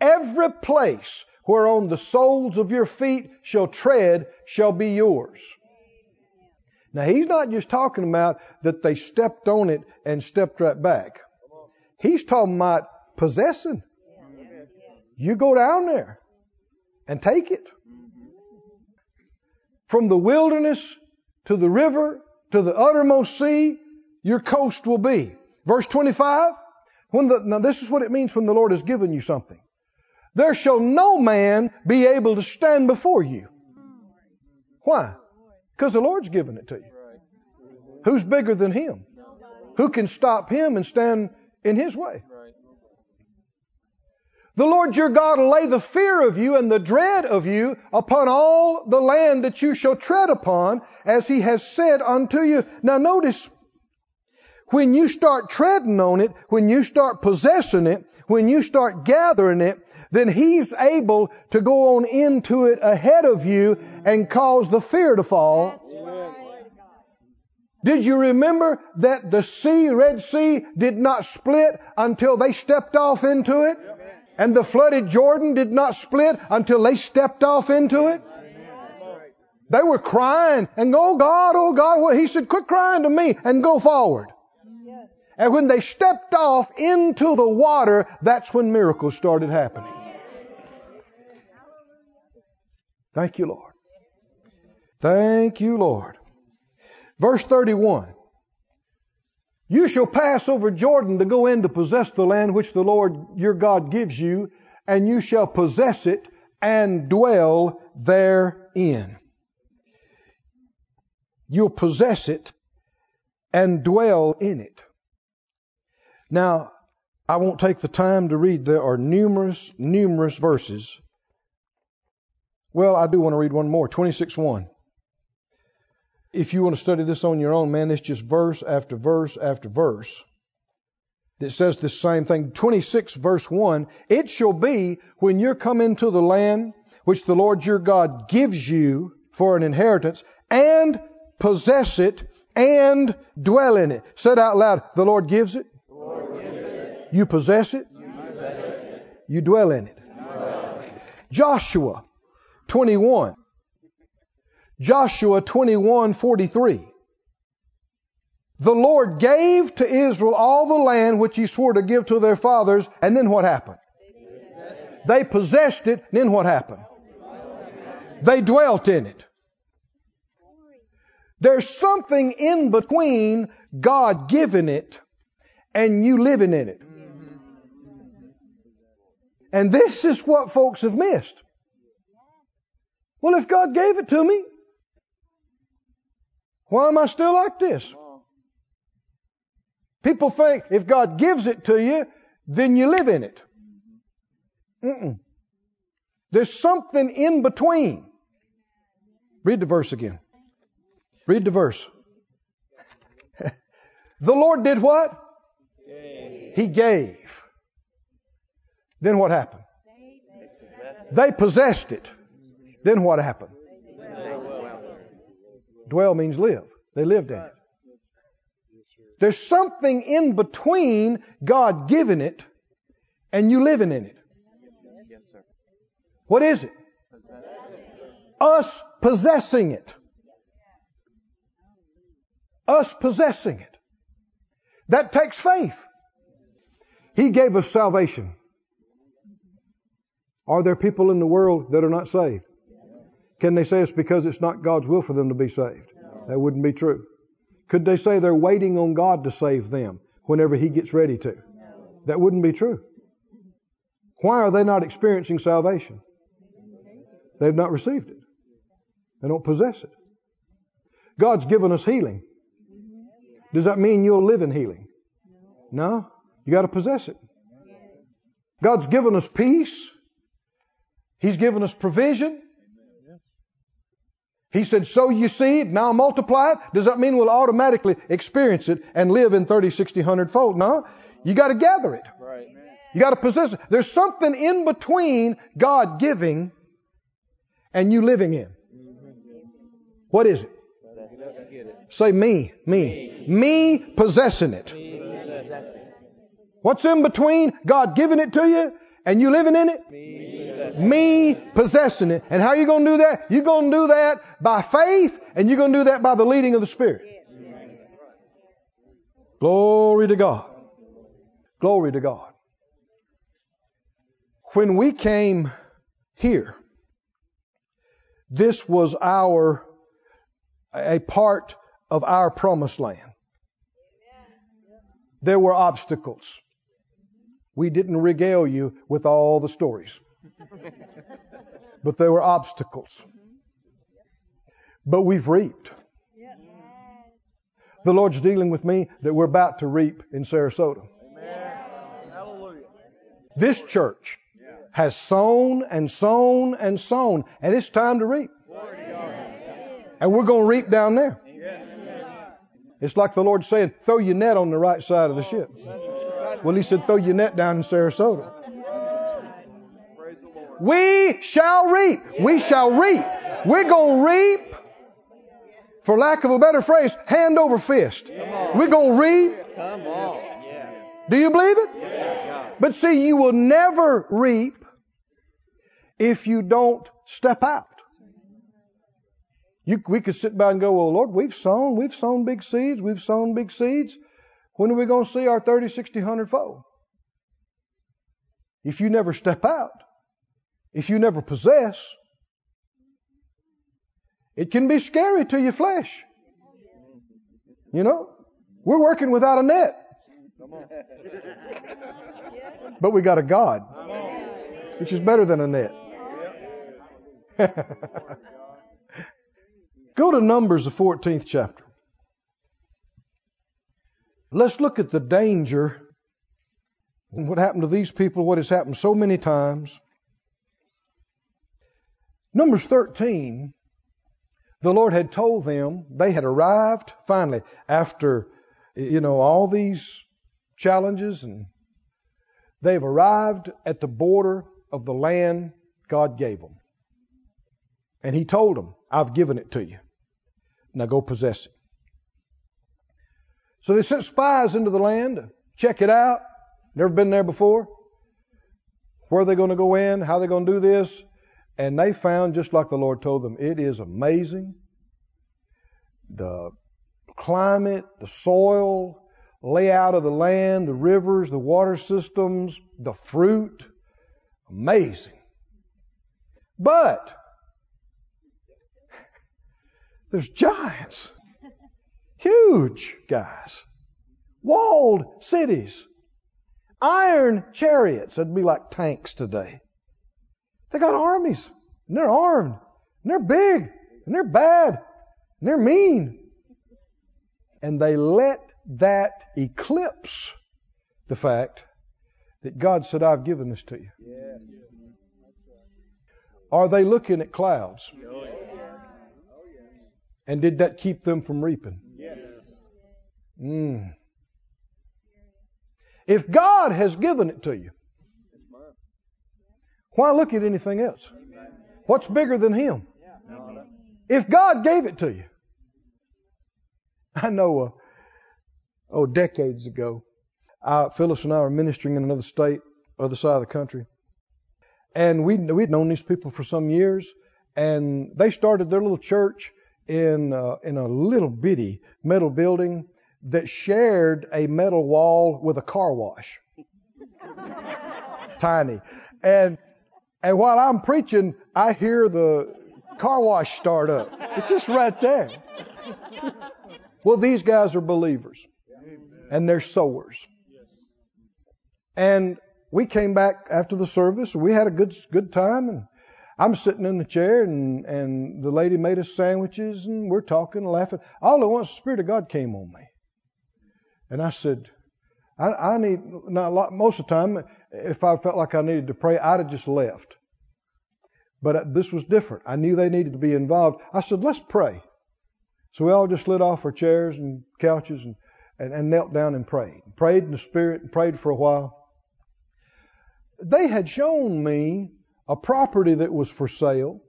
Every place whereon the soles of your feet shall tread shall be yours. Now he's not just talking about that they stepped on it and stepped right back. He's talking about possessing. You go down there and take it. From the wilderness to the river to the uttermost sea, your coast will be. Verse 25. When the, now this is what it means when the Lord has given you something. There shall no man be able to stand before you. Why? Because the Lord's given it to you. Who's bigger than Him? Who can stop Him and stand in His way? The Lord your God will lay the fear of you and the dread of you upon all the land that you shall tread upon, as He has said unto you. Now notice, when you start treading on it, when you start possessing it, when you start gathering it, then He's able to go on into it ahead of you and cause the fear to fall. Did you remember that the sea, Red Sea, did not split until they stepped off into it? And the flooded Jordan did not split until they stepped off into it? They were crying and, oh God, oh God. Well, he said, quit crying to me and go forward. And when they stepped off into the water, that's when miracles started happening. Thank you, Lord. Thank you, Lord. Verse 31. You shall pass over Jordan to go in to possess the land which the Lord your God gives you, and you shall possess it and dwell therein. You'll possess it and dwell in it. Now, I won't take the time to read. There are numerous, numerous verses. Well, I do want to read one more. 26 1. if you want to study this on your own, man, it's just verse after verse after verse that says the same thing. 26 verse 1 It shall be when you're come into the land which the Lord your God gives you for an inheritance and possess it and dwell in it. Said out loud, the Lord gives it. You possess it. You dwell in it. Joshua 21. Joshua 21:43. The Lord gave to Israel all the land which he swore to give to their fathers, and then what happened? They possessed it, then what happened? They dwelt in it. There's something in between God giving it and you living in it. And this is what folks have missed. Well, if God gave it to me, why am I still like this? People think if God gives it to you, then you live in it. Mm-mm. There's something in between. Read the verse again. Read the verse. the Lord did what? He gave. Then what happened? They possessed it. Then what happened? Dwell means live. They lived in it. There's something in between God giving it and you living in it. What is it? Us possessing it. Us possessing it. That takes faith. He gave us salvation. Are there people in the world that are not saved? Can they say it's because it's not God's will for them to be saved? That wouldn't be true. Could they say they're waiting on God to save them whenever He gets ready to? That wouldn't be true. Why are they not experiencing salvation? They've not received it. They don't possess it. God's given us healing. Does that mean you'll live in healing? No. You got to possess it. God's given us peace. He's given us provision. He said, sow you seed, now multiply it. Does that mean we'll automatically experience it and live in 30, 60, 100 fold? No. You got to gather it. You got to possess it. There's something in between God giving and you living in. What is it? Say me, me. Me possessing it. What's in between God giving it to you and you living in it? Me possessing it. And how are you going to do that? You're going to do that by faith and you're going to do that by the leading of the Spirit. Glory to God. Glory to God. When we came here, this was our, a part of our promised land. There were obstacles. We didn't regale you with all the stories. but there were obstacles. But we've reaped. The Lord's dealing with me that we're about to reap in Sarasota. This church has sown and sown and sown, and it's time to reap. And we're going to reap down there. It's like the Lord saying, throw your net on the right side of the ship. Well, He said, throw your net down in Sarasota. We shall reap. We shall reap. We're going to reap, for lack of a better phrase, hand over fist. We're going to reap. Do you believe it? But see, you will never reap if you don't step out. You, we could sit by and go, well, Lord, we've sown, we've sown big seeds, we've sown big seeds. When are we going to see our 30, 60, 100 fold? If you never step out, if you never possess, it can be scary to your flesh. You know, we're working without a net. But we got a God, which is better than a net. Go to Numbers, the 14th chapter. Let's look at the danger and what happened to these people, what has happened so many times. Numbers 13, the Lord had told them they had arrived finally after, you know, all these challenges and they've arrived at the border of the land God gave them. And He told them, I've given it to you. Now go possess it. So they sent spies into the land check it out. Never been there before. Where are they going to go in? How are they going to do this? And they found, just like the Lord told them, it is amazing. The climate, the soil, layout of the land, the rivers, the water systems, the fruit. Amazing. But there's giants. Huge guys. Walled cities. Iron chariots. That'd be like tanks today. They got armies. And they're armed. And they're big. And they're bad. And they're mean. And they let that eclipse the fact that God said, I've given this to you. Yes. Are they looking at clouds? And did that keep them from reaping? Yes. Mm. If God has given it to you. Why look at anything else? What's bigger than Him? If God gave it to you, I know, uh, oh, decades ago, uh, Phyllis and I were ministering in another state, other side of the country, and we we'd known these people for some years, and they started their little church in uh, in a little bitty metal building that shared a metal wall with a car wash, tiny, and and while I'm preaching, I hear the car wash start up. It's just right there. Well, these guys are believers and they're sowers. And we came back after the service. We had a good good time, and I'm sitting in the chair, and and the lady made us sandwiches, and we're talking, and laughing. All at once, the Spirit of God came on me, and I said, I, I need not a lot. Most of the time, if I felt like I needed to pray, I'd have just left. But uh, this was different. I knew they needed to be involved. I said, let's pray. So we all just slid off our chairs and couches and, and, and knelt down and prayed. Prayed in the Spirit and prayed for a while. They had shown me a property that was for sale.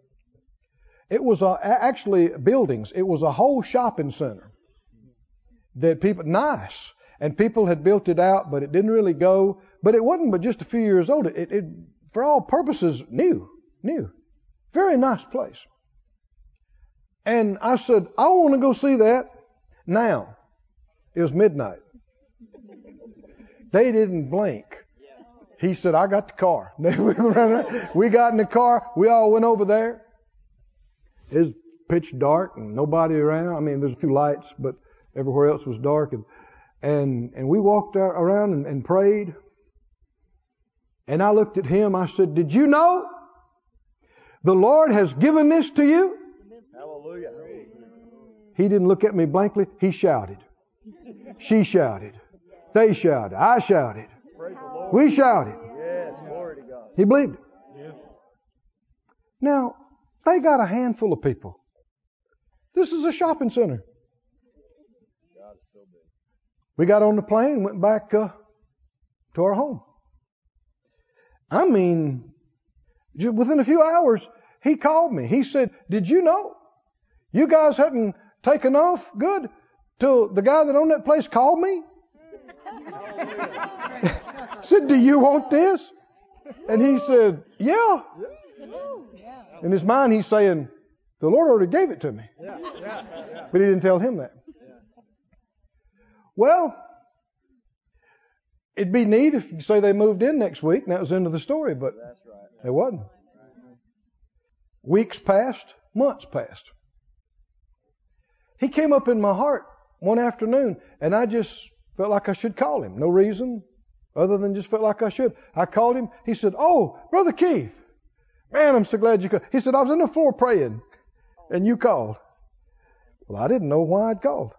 It was a, actually buildings. It was a whole shopping center that people, nice. And people had built it out, but it didn't really go. But it wasn't but just a few years old. It, it for all purposes, new, new. Very nice place. And I said, I want to go see that now. It was midnight. They didn't blink. He said, I got the car. we got in the car. We all went over there. It was pitch dark and nobody around. I mean, there's a few lights, but everywhere else was dark. And, and, and we walked around and, and prayed. And I looked at him. I said, Did you know the Lord has given this to you? Hallelujah. He didn't look at me blankly. He shouted. She shouted. They shouted. I shouted. Praise the Lord. We shouted. Yes. Glory to God. He believed it. Now, they got a handful of people. This is a shopping center. God is so big. We got on the plane went back uh, to our home. I mean, within a few hours, he called me. He said, Did you know you guys hadn't taken off good till the guy that owned that place called me? said, Do you want this? And he said, Yeah. In his mind, he's saying, The Lord already gave it to me. But he didn't tell him that. Well, it'd be neat if you say they moved in next week and that was the end of the story, but That's right. it wasn't. Weeks passed, months passed. He came up in my heart one afternoon and I just felt like I should call him. No reason other than just felt like I should. I called him. He said, Oh, Brother Keith, man, I'm so glad you called. He said, I was on the floor praying and you called. Well, I didn't know why I'd called.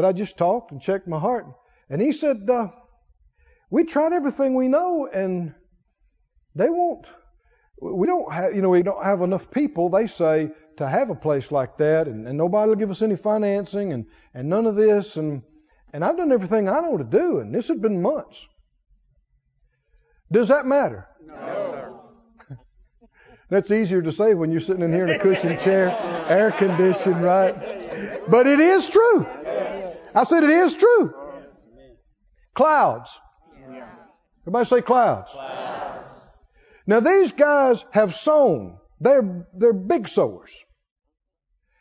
But I just talked and checked my heart. And he said, uh, We tried everything we know, and they won't we don't have, you know, we don't have enough people, they say, to have a place like that, and, and nobody will give us any financing, and, and none of this, and, and I've done everything I know to do, and this has been months. Does that matter? No, sir. That's easier to say when you're sitting in here in a cushioned chair, air conditioned, right? But it is true. I said it is true. Clouds. Everybody say clouds. Now these guys have sown. They're, they're big sowers.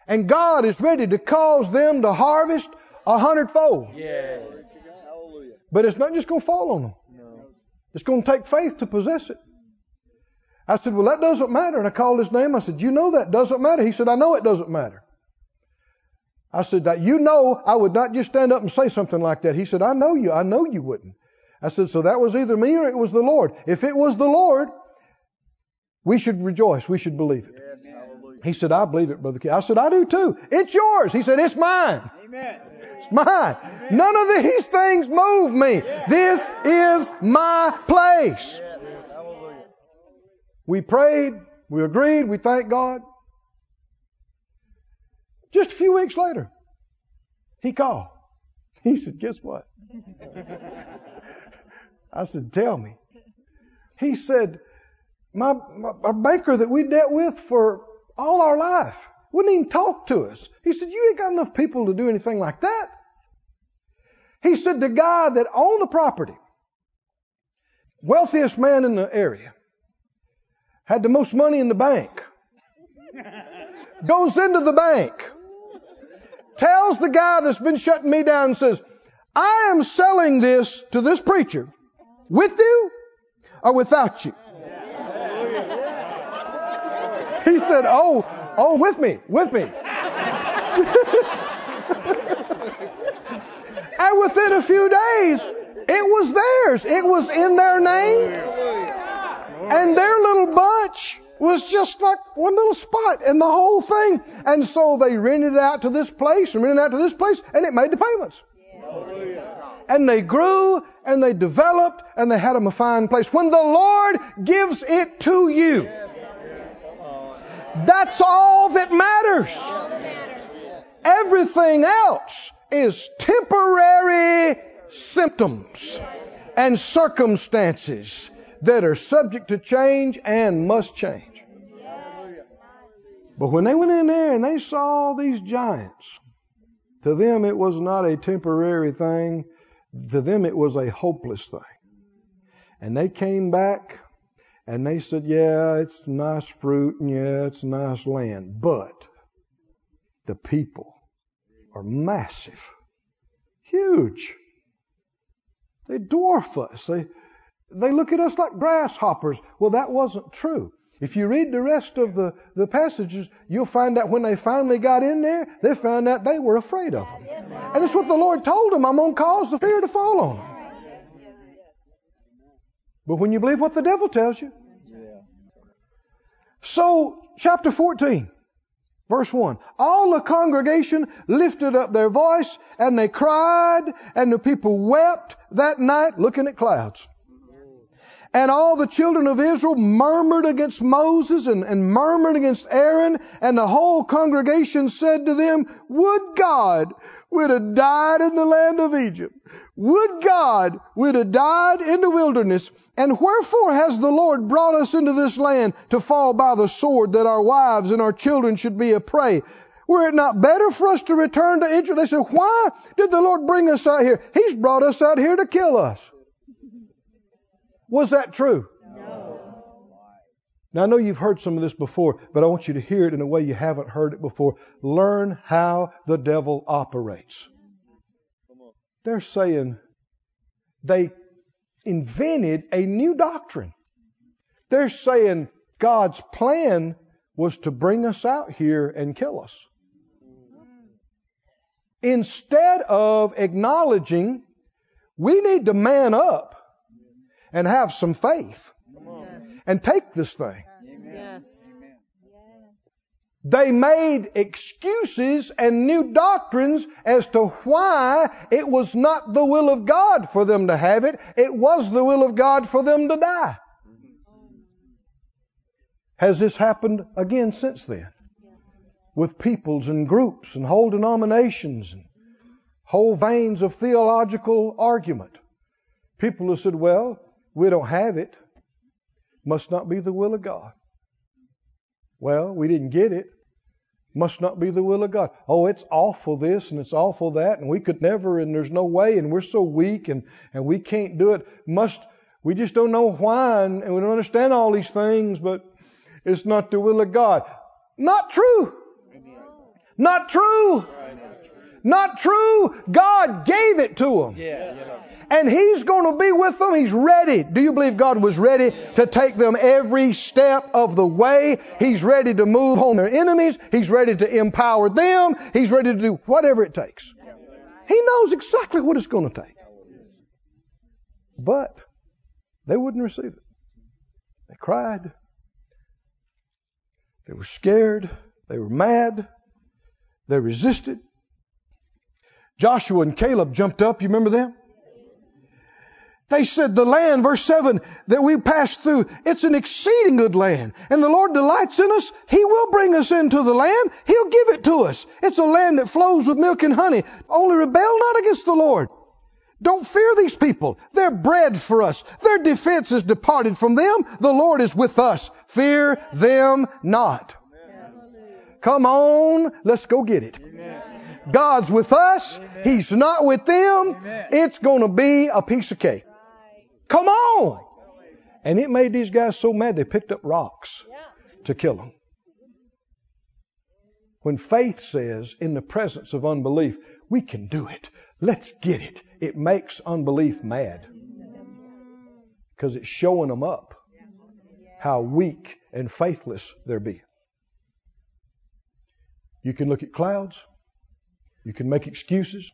And God is ready to cause them to harvest a hundredfold. Yes. But it's not just going to fall on them. No. It's going to take faith to possess it. I said, Well, that doesn't matter. And I called his name. I said, You know that doesn't matter. He said, I know it doesn't matter. I said, You know I would not just stand up and say something like that. He said, I know you. I know you wouldn't. I said, So that was either me or it was the Lord. If it was the Lord, we should rejoice. We should believe it. Yes. He said, I believe it, Brother Keith. I said, I do too. It's yours. He said, It's mine. Amen. It's mine. None of these things move me. This is my place. Yes. Hallelujah. We prayed, we agreed, we thanked God. Just a few weeks later, he called. He said, Guess what? I said, Tell me. He said, my, my, banker that we dealt with for all our life wouldn't even talk to us. He said, You ain't got enough people to do anything like that. He said, The guy that owned the property, wealthiest man in the area, had the most money in the bank, goes into the bank, tells the guy that's been shutting me down and says, I am selling this to this preacher with you or without you. He said, Oh, oh, with me, with me. and within a few days, it was theirs. It was in their name. And their little bunch was just like one little spot in the whole thing. And so they rented it out to this place and rented it out to this place, and it made the payments. And they grew and they developed and they had them a fine place. When the Lord gives it to you, that's all that matters. Everything else is temporary symptoms and circumstances that are subject to change and must change. But when they went in there and they saw these giants, to them it was not a temporary thing. To them it was a hopeless thing. And they came back and they said, yeah, it's nice fruit and yeah, it's nice land, but the people are massive, huge. They dwarf us. They, they look at us like grasshoppers. Well, that wasn't true. If you read the rest of the, the passages, you'll find out when they finally got in there, they found out they were afraid of them. And it's what the Lord told them. I'm going to cause the fear to fall on them. But when you believe what the devil tells you. So, chapter 14, verse 1. All the congregation lifted up their voice and they cried and the people wept that night looking at clouds. And all the children of Israel murmured against Moses and, and murmured against Aaron, and the whole congregation said to them, Would God we'd have died in the land of Egypt. Would God we'd have died in the wilderness. And wherefore has the Lord brought us into this land to fall by the sword that our wives and our children should be a prey? Were it not better for us to return to Egypt? They said, why did the Lord bring us out here? He's brought us out here to kill us. Was that true? No. Now, I know you've heard some of this before, but I want you to hear it in a way you haven't heard it before. Learn how the devil operates. They're saying they invented a new doctrine. They're saying God's plan was to bring us out here and kill us. Instead of acknowledging we need to man up and have some faith and take this thing. Yes. They made excuses and new doctrines as to why it was not the will of God for them to have it. It was the will of God for them to die. Has this happened again since then? With peoples and groups and whole denominations and whole veins of theological argument. People have said, well, we don't have it. Must not be the will of God. Well, we didn't get it. Must not be the will of God. Oh, it's awful this and it's awful that, and we could never, and there's no way, and we're so weak, and, and we can't do it. Must we just don't know why, and, and we don't understand all these things, but it's not the will of God. Not true. Not true. Not true. God gave it to them. Yeah. And He's going to be with them. He's ready. Do you believe God was ready to take them every step of the way? He's ready to move on their enemies. He's ready to empower them. He's ready to do whatever it takes. He knows exactly what it's going to take. But they wouldn't receive it. They cried. They were scared. They were mad. They resisted. Joshua and Caleb jumped up. You remember them? They said the land, verse 7, that we passed through, it's an exceeding good land. And the Lord delights in us. He will bring us into the land. He'll give it to us. It's a land that flows with milk and honey. Only rebel not against the Lord. Don't fear these people. They're bread for us. Their defense is departed from them. The Lord is with us. Fear them not. Come on, let's go get it. God's with us. He's not with them. It's going to be a piece of cake. Come on. And it made these guys so mad they picked up rocks to kill them. When faith says in the presence of unbelief, we can do it. Let's get it. It makes unbelief mad. Because it's showing them up how weak and faithless they're being. You can look at clouds. You can make excuses.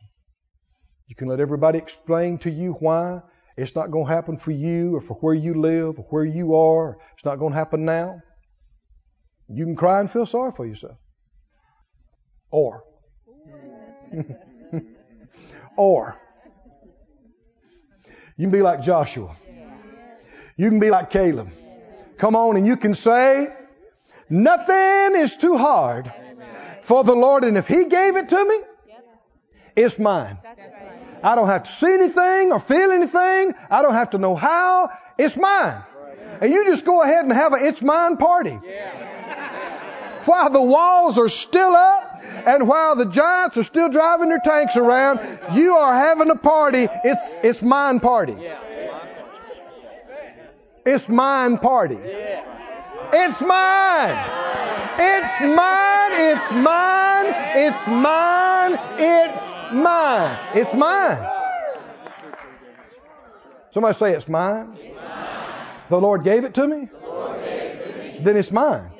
You can let everybody explain to you why it's not going to happen for you or for where you live or where you are. It's not going to happen now. You can cry and feel sorry for yourself. Or, or, you can be like Joshua. You can be like Caleb. Come on, and you can say, Nothing is too hard for the Lord, and if He gave it to me, it's mine. I don't have to see anything or feel anything. I don't have to know how. It's mine. And you just go ahead and have a it's mine party. While the walls are still up and while the giants are still driving their tanks around, you are having a party. It's it's mine party. It's mine party. It's mine. It's mine. It's mine. It's mine. It's mine. It's mine. Somebody say it's mine. The Lord gave it to me. Then it's mine.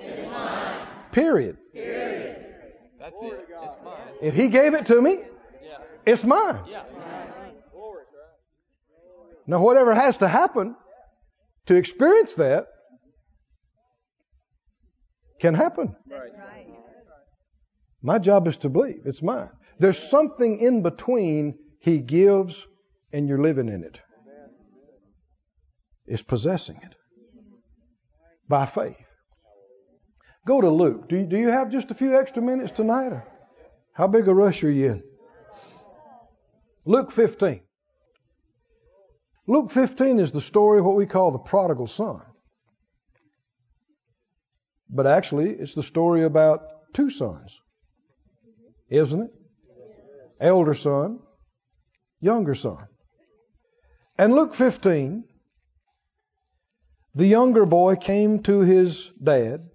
Period. That's it. It's mine. If He gave it to me, it's mine. Now, whatever has to happen to experience that can happen. My job is to believe it's mine. There's something in between He gives and you're living in it. It's possessing it by faith. Go to Luke. Do you, do you have just a few extra minutes tonight? Or how big a rush are you in? Luke 15. Luke 15 is the story of what we call the prodigal son. But actually, it's the story about two sons, isn't it? Elder son, younger son. And Luke 15, the younger boy came to his dad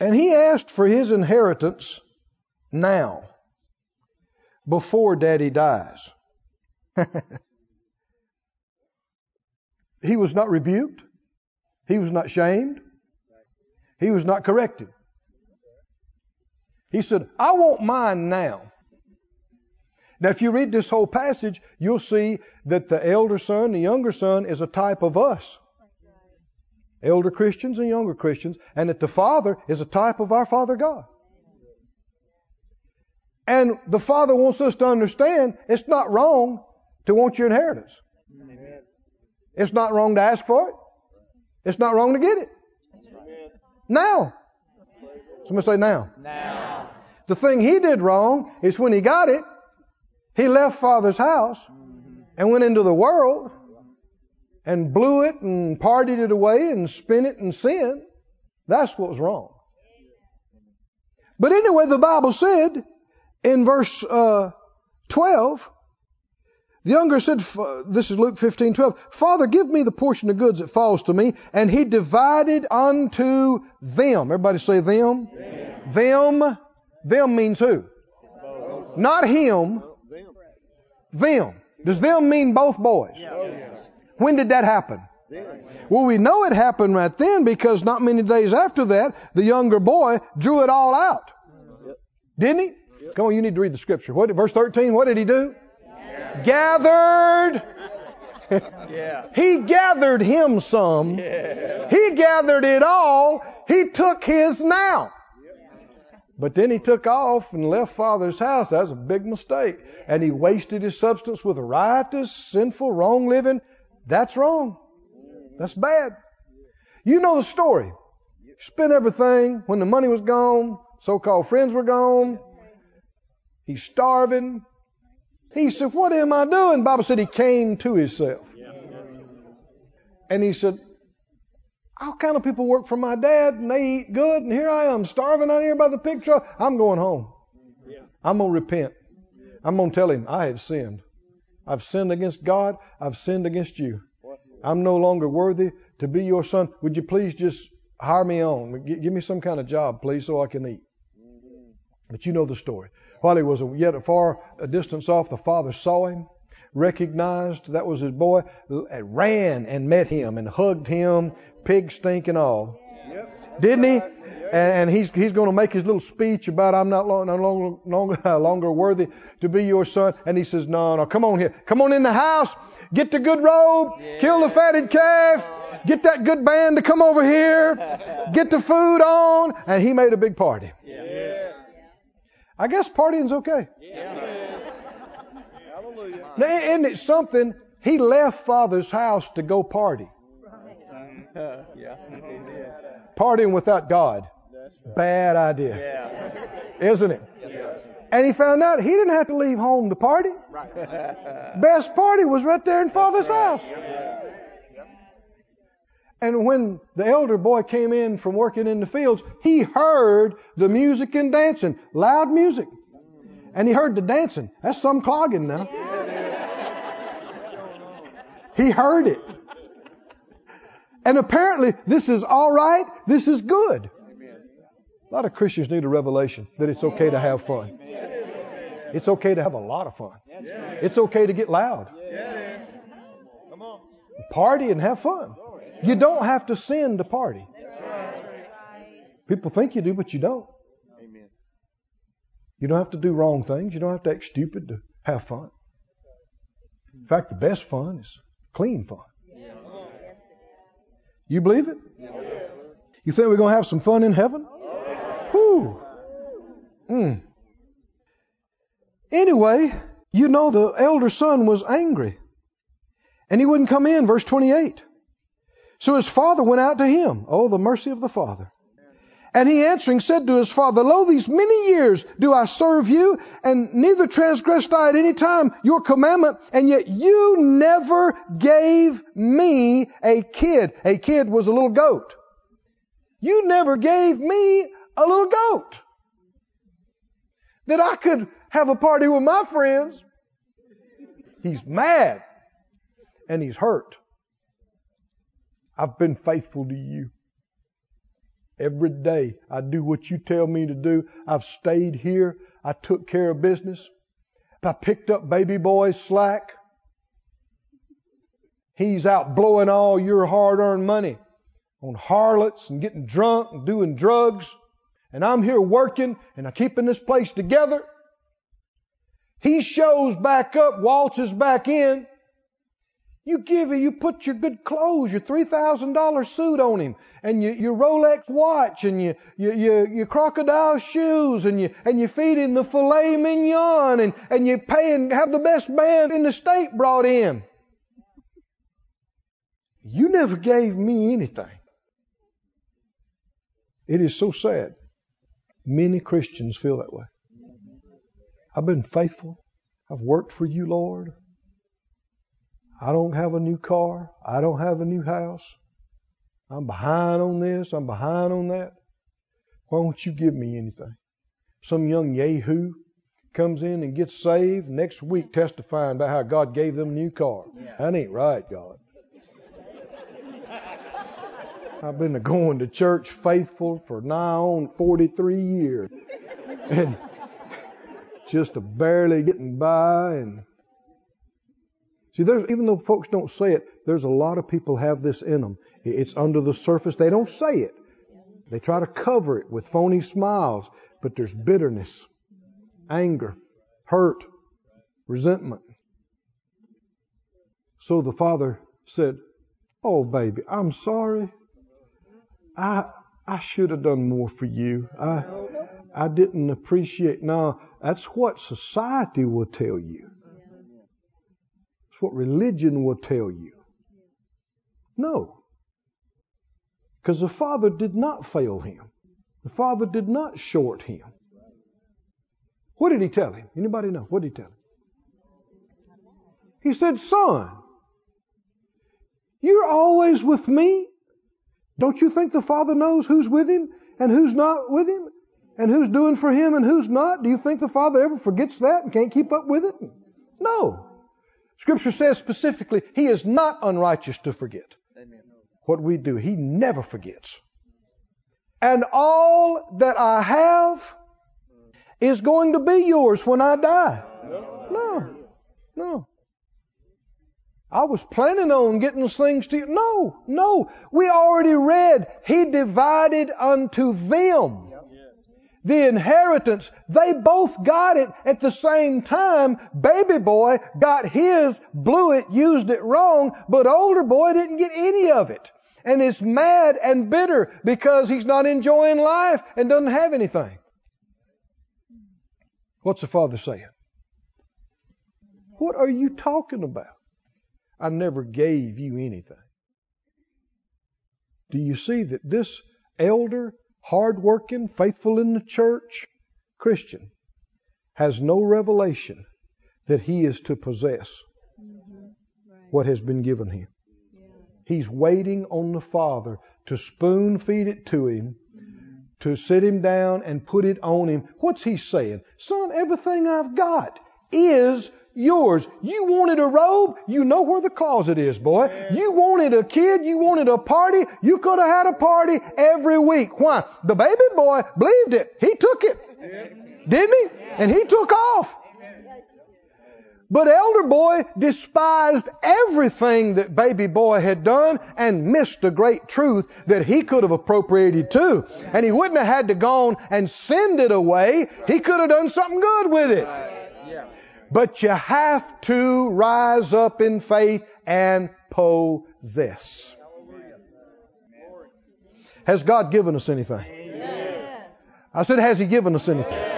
and he asked for his inheritance now, before daddy dies. he was not rebuked. He was not shamed. He was not corrected. He said, I want mine now. Now, if you read this whole passage, you'll see that the elder son, the younger son, is a type of us. Elder Christians and younger Christians, and that the Father is a type of our Father God. And the Father wants us to understand it's not wrong to want your inheritance. It's not wrong to ask for it. It's not wrong to get it. Now. Somebody say now. Now. The thing he did wrong is when he got it, he left father's house and went into the world and blew it and partied it away and spent it in sin. That's what was wrong. But anyway, the Bible said in verse uh, 12, the younger said, this is Luke 15, 12, Father, give me the portion of goods that falls to me. And he divided unto them. Everybody say them. Them. Them, them means who? Not him. Them. Does them mean both boys? Oh, when did that happen? Well, we know it happened right then because not many days after that, the younger boy drew it all out. Didn't he? Come on, you need to read the scripture. What, verse 13, what did he do? Gathered. Yeah. He gathered him some. Yeah. He gathered it all. He took his now. But then he took off and left father's house. That's a big mistake. And he wasted his substance with riotous, sinful, wrong living. That's wrong. That's bad. You know the story. Spent everything when the money was gone. So-called friends were gone. He's starving. He said, What am I doing? Bible said he came to himself. And he said, All kind of people work for my dad and they eat good, and here I am starving out here by the pig trough. I'm going home. I'm going to repent. I'm going to tell him I have sinned. I've sinned against God. I've sinned against you. I'm no longer worthy to be your son. Would you please just hire me on? G- Give me some kind of job, please, so I can eat. But you know the story. While he was yet a far a distance off, the father saw him, recognized that was his boy, and ran and met him and hugged him, pig stink and all. Didn't he? And, and he's he's going to make his little speech about I'm not long, no longer, longer longer worthy to be your son. And he says, No, no, come on here, come on in the house, get the good robe, kill the fatted calf, get that good band to come over here, get the food on, and he made a big party. I guess partying's okay. Now, isn't it something? He left father's house to go party. Yeah. Partying without God. Bad idea. Yeah. Isn't it? And he found out he didn't have to leave home to party. Best party was right there in father's house. And when the elder boy came in from working in the fields, he heard the music and dancing, loud music. And he heard the dancing. That's some clogging now. He heard it. And apparently, this is all right. This is good. A lot of Christians need a revelation that it's okay to have fun. It's okay to have a lot of fun. It's okay to get loud. Party and have fun. You don't have to sin to party. People think you do, but you don't. You don't have to do wrong things. You don't have to act stupid to have fun. In fact, the best fun is clean fun. You believe it? You think we're going to have some fun in heaven? Whew. Mm. Anyway, you know the elder son was angry. And he wouldn't come in, verse 28. So his father went out to him. Oh, the mercy of the father. And he answering said to his father, Lo, these many years do I serve you, and neither transgressed I at any time your commandment, and yet you never gave me a kid. A kid was a little goat. You never gave me a little goat. That I could have a party with my friends. He's mad. And he's hurt. I've been faithful to you. Every day I do what you tell me to do. I've stayed here. I took care of business. I picked up baby boy's slack. He's out blowing all your hard earned money on harlots and getting drunk and doing drugs. And I'm here working and I'm keeping this place together. He shows back up, waltzes back in. You give him, you put your good clothes, your three thousand dollar suit on him, and your, your Rolex watch, and your, your your your crocodile shoes, and you and you feed him the filet mignon, and and you pay and have the best band in the state brought in. You never gave me anything. It is so sad. Many Christians feel that way. I've been faithful. I've worked for you, Lord. I don't have a new car. I don't have a new house. I'm behind on this. I'm behind on that. Why won't you give me anything? Some young Yahoo comes in and gets saved next week testifying about how God gave them a new car. That ain't right, God. I've been going to church faithful for nigh on 43 years. And just barely getting by and see there's even though folks don't say it there's a lot of people have this in them it's under the surface. They don't say it. They try to cover it with phony smiles but there's bitterness anger hurt resentment. So the father said oh baby i'm sorry. I i should have done more for you. I i didn't appreciate now that's what society will tell you. It's what religion will tell you. No. Because the Father did not fail him. The Father did not short him. What did he tell him? Anybody know? What did he tell him? He said, Son, you're always with me. Don't you think the Father knows who's with him and who's not with him? and who's doing for him and who's not? Do you think the Father ever forgets that and can't keep up with it? No. Scripture says specifically, He is not unrighteous to forget Amen. what we do. He never forgets. And all that I have is going to be yours when I die. No. No. I was planning on getting things to you. No, no. We already read, He divided unto them the inheritance, they both got it at the same time. Baby boy got his, blew it, used it wrong, but older boy didn't get any of it. And is mad and bitter because he's not enjoying life and doesn't have anything. What's the father saying? What are you talking about? I never gave you anything. Do you see that this elder hardworking, faithful in the church Christian has no revelation that he is to possess mm-hmm. right. what has been given him. Yeah. He's waiting on the Father to spoon feed it to him, mm-hmm. to sit him down and put it on him. What's he saying? Son, everything I've got is yours. You wanted a robe, you know where the closet is, boy. You wanted a kid, you wanted a party, you could have had a party every week. Why? The baby boy believed it. He took it. Didn't he? And he took off. But elder boy despised everything that baby boy had done and missed a great truth that he could have appropriated too. And he wouldn't have had to gone and send it away. He could have done something good with it. But you have to rise up in faith and possess. Has God given us anything? Yes. I said, Has He given us anything?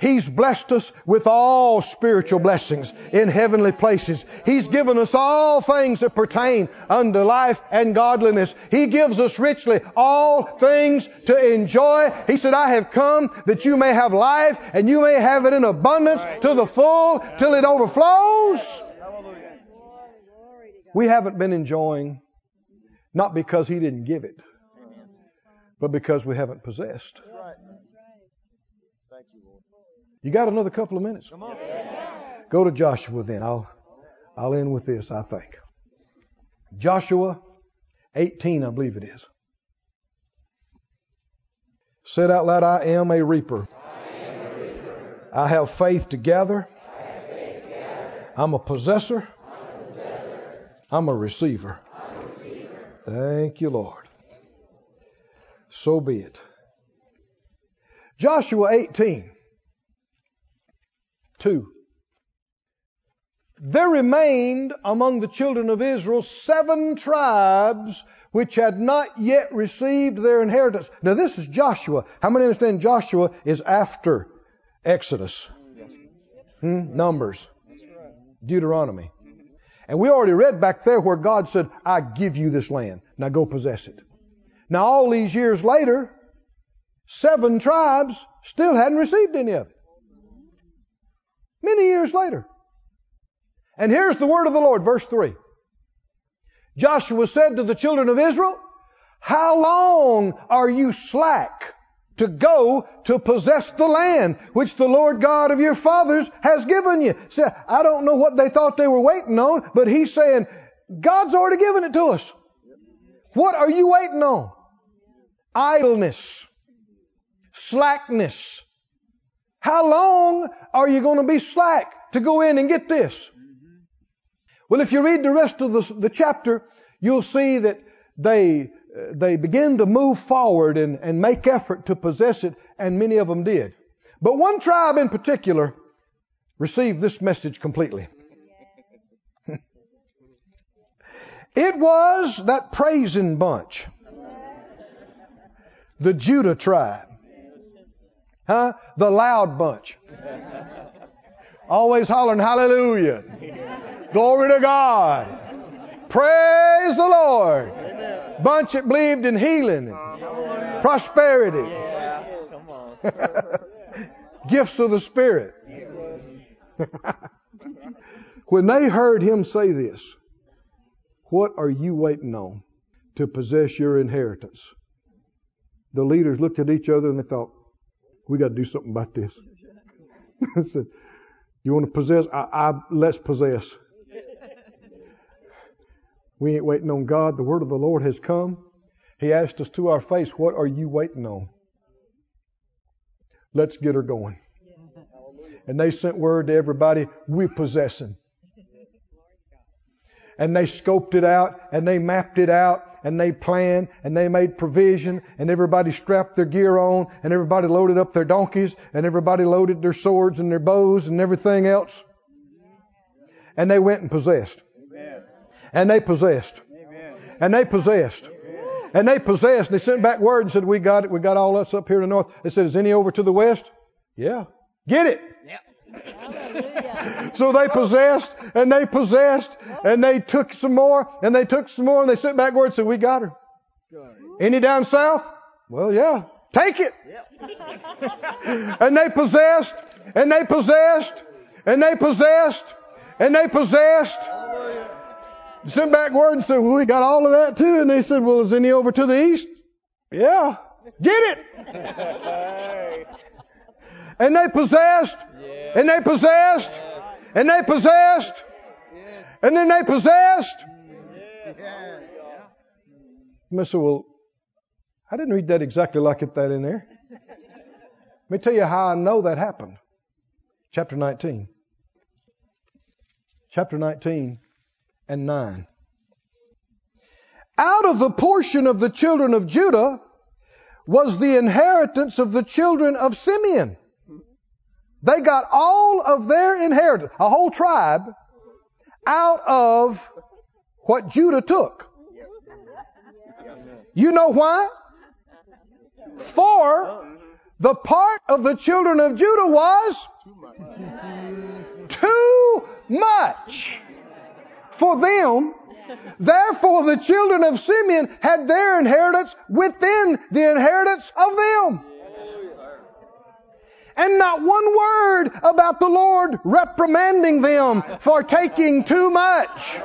He's blessed us with all spiritual blessings in heavenly places. He's given us all things that pertain unto life and godliness. He gives us richly all things to enjoy. He said, I have come that you may have life and you may have it in abundance to the full till it overflows. We haven't been enjoying not because He didn't give it, but because we haven't possessed. You got another couple of minutes? Go to Joshua then. I'll I'll end with this, I think. Joshua 18, I believe it is. Said out loud, I am a reaper. I, am a reaper. I have faith to gather. I'm a possessor. I'm a receiver. I'm a receiver. Thank you, Lord. So be it. Joshua 18. 2. There remained among the children of Israel seven tribes which had not yet received their inheritance. Now, this is Joshua. How many understand Joshua is after Exodus? Hmm? Numbers. Deuteronomy. And we already read back there where God said, I give you this land. Now go possess it. Now, all these years later, seven tribes still hadn't received any of it. Many years later. And here's the word of the Lord, verse 3. Joshua said to the children of Israel, How long are you slack to go to possess the land which the Lord God of your fathers has given you? See, I don't know what they thought they were waiting on, but he's saying, God's already given it to us. What are you waiting on? Idleness, slackness. How long are you going to be slack to go in and get this? Well, if you read the rest of the, the chapter, you'll see that they, uh, they begin to move forward and, and make effort to possess it, and many of them did. But one tribe in particular received this message completely. it was that praising bunch, the Judah tribe. Huh? The loud bunch. Always hollering hallelujah. Glory to God. Praise the Lord. Bunch that believed in healing and prosperity. On. Gifts of the Spirit. when they heard him say this, what are you waiting on to possess your inheritance? The leaders looked at each other and they thought, we got to do something about this. I said, you want to possess? I, I, let's possess. We ain't waiting on God. The word of the Lord has come. He asked us to our face, What are you waiting on? Let's get her going. And they sent word to everybody, We're possessing. And they scoped it out and they mapped it out and they planned and they made provision and everybody strapped their gear on and everybody loaded up their donkeys and everybody loaded their swords and their bows and everything else. And they went and possessed. And they possessed. And they possessed. And they possessed. And they sent back word and said, We got it. We got all us up here in the north. They said, Is any over to the west? Yeah. Get it. So they possessed and they possessed and they took some more and they took some more and they sent back word and said, We got her. Any down south? Well, yeah. Take it. and they possessed and they possessed and they possessed and they possessed. Sent back word and said, Well, we got all of that too. And they said, Well, is any over to the east? Yeah. Get it. And they possessed. And they possessed. And they possessed. And then they possessed. I said, Well, I didn't read that exactly like it that in there. Let me tell you how I know that happened. Chapter 19. Chapter 19 and 9. Out of the portion of the children of Judah was the inheritance of the children of Simeon. They got all of their inheritance, a whole tribe, out of what Judah took. You know why? For the part of the children of Judah was too much for them. Therefore, the children of Simeon had their inheritance within the inheritance of them. And not one word about the Lord reprimanding them for taking too much.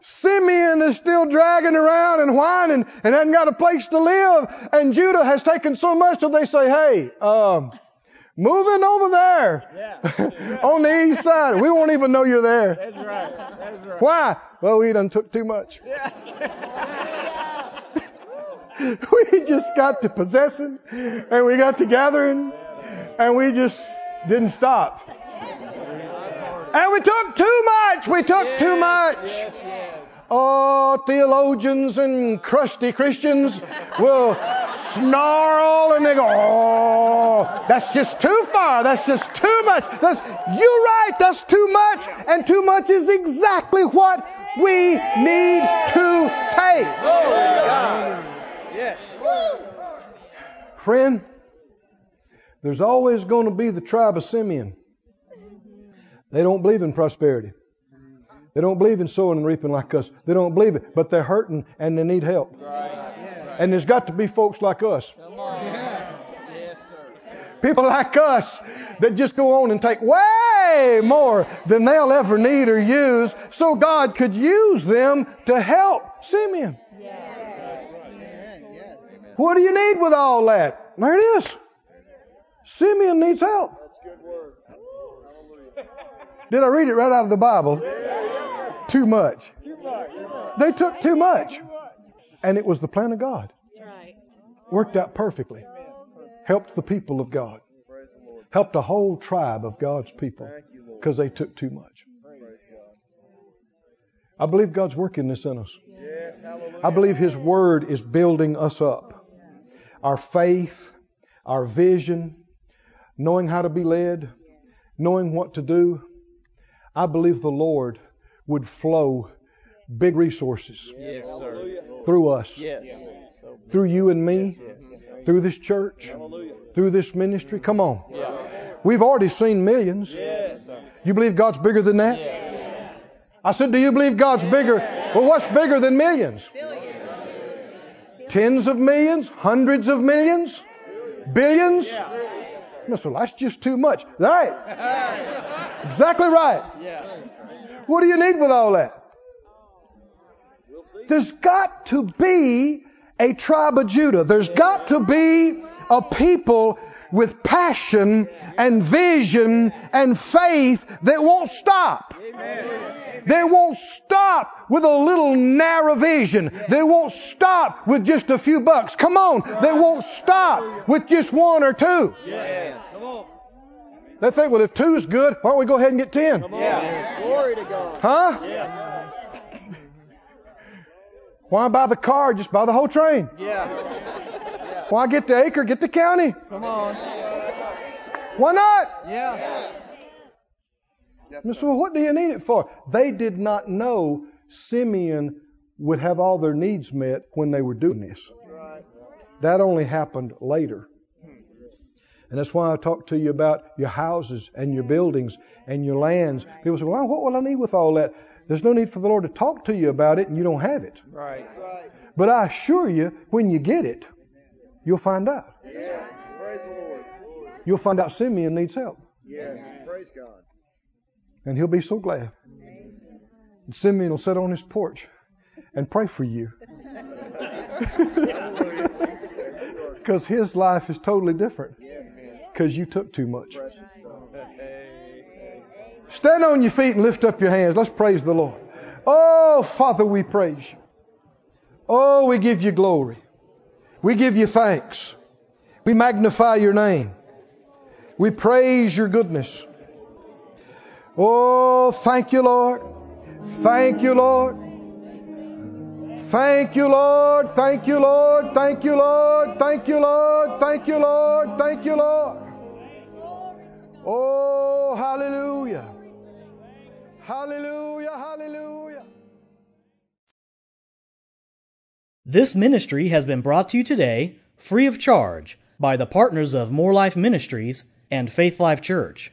Simeon is still dragging around and whining and hasn't got a place to live. And Judah has taken so much that they say, hey, um, moving over there on the east side. We won't even know you're there. That's right. That's right. Why? Well, we done took too much. we just got to possessing and we got to gathering and we just didn't stop. And we took too much. We took too much. Yes, yes. Oh, theologians and crusty Christians will snarl and they go, oh, that's just too far. That's just too much. That's, you're right. That's too much. And too much is exactly what we need to take. Yes. Friend, there's always going to be the tribe of Simeon. They don't believe in prosperity. They don't believe in sowing and reaping like us. They don't believe it, but they're hurting and they need help. And there's got to be folks like us. People like us that just go on and take way more than they'll ever need or use so God could use them to help Simeon. What do you need with all that? There it is. Simeon needs help. Did I read it right out of the Bible? Too much. They took too much. And it was the plan of God. Worked out perfectly. Helped the people of God. Helped a whole tribe of God's people because they took too much. I believe God's working this in us. I believe His Word is building us up. Our faith, our vision, knowing how to be led, knowing what to do. I believe the Lord would flow big resources Yes, through us, Yes. through you and me, through this church, through this ministry. Come on. We've already seen millions. You believe God's bigger than that? I said, Do you believe God's bigger? Well, what's bigger than millions? Tens of millions? Hundreds of millions? Billions? No, so that's just too much. Right. Exactly right. What do you need with all that? There's got to be a tribe of Judah. There's got to be a people with passion and vision and faith that won't stop. They won't stop with a little narrow vision. They won't stop with just a few bucks. Come on. They won't stop with just one or two. They think, well, if two's good, why don't we go ahead and get ten? Glory to God. Huh? Yes. Why buy the car? Just buy the whole train. Yeah. Why get the acre? Get the county. Come on. Why not? Yeah. And so, what do you need it for? They did not know Simeon would have all their needs met when they were doing this. That only happened later. Hmm. And that's why I talk to you about your houses and your buildings and your lands. People say, well, what will I need with all that? There's no need for the Lord to talk to you about it and you don't have it. Right. But I assure you, when you get it, you'll find out. Yes. Praise the Lord. You'll find out Simeon needs help. Yes. Praise God. And he'll be so glad. And Simeon will sit on his porch and pray for you. Because his life is totally different. Because you took too much. Stand on your feet and lift up your hands. Let's praise the Lord. Oh, Father, we praise you. Oh, we give you glory. We give you thanks. We magnify your name. We praise your goodness. Oh, thank you, Lord. Thank you, Lord. Thank you, Lord. Thank you, Lord. Thank you, Lord. Thank you, Lord. Thank you, Lord. Thank you, Lord. Oh, hallelujah. Hallelujah. Hallelujah. This ministry has been brought to you today free of charge by the partners of Moore Life Ministries and Faith Life Church.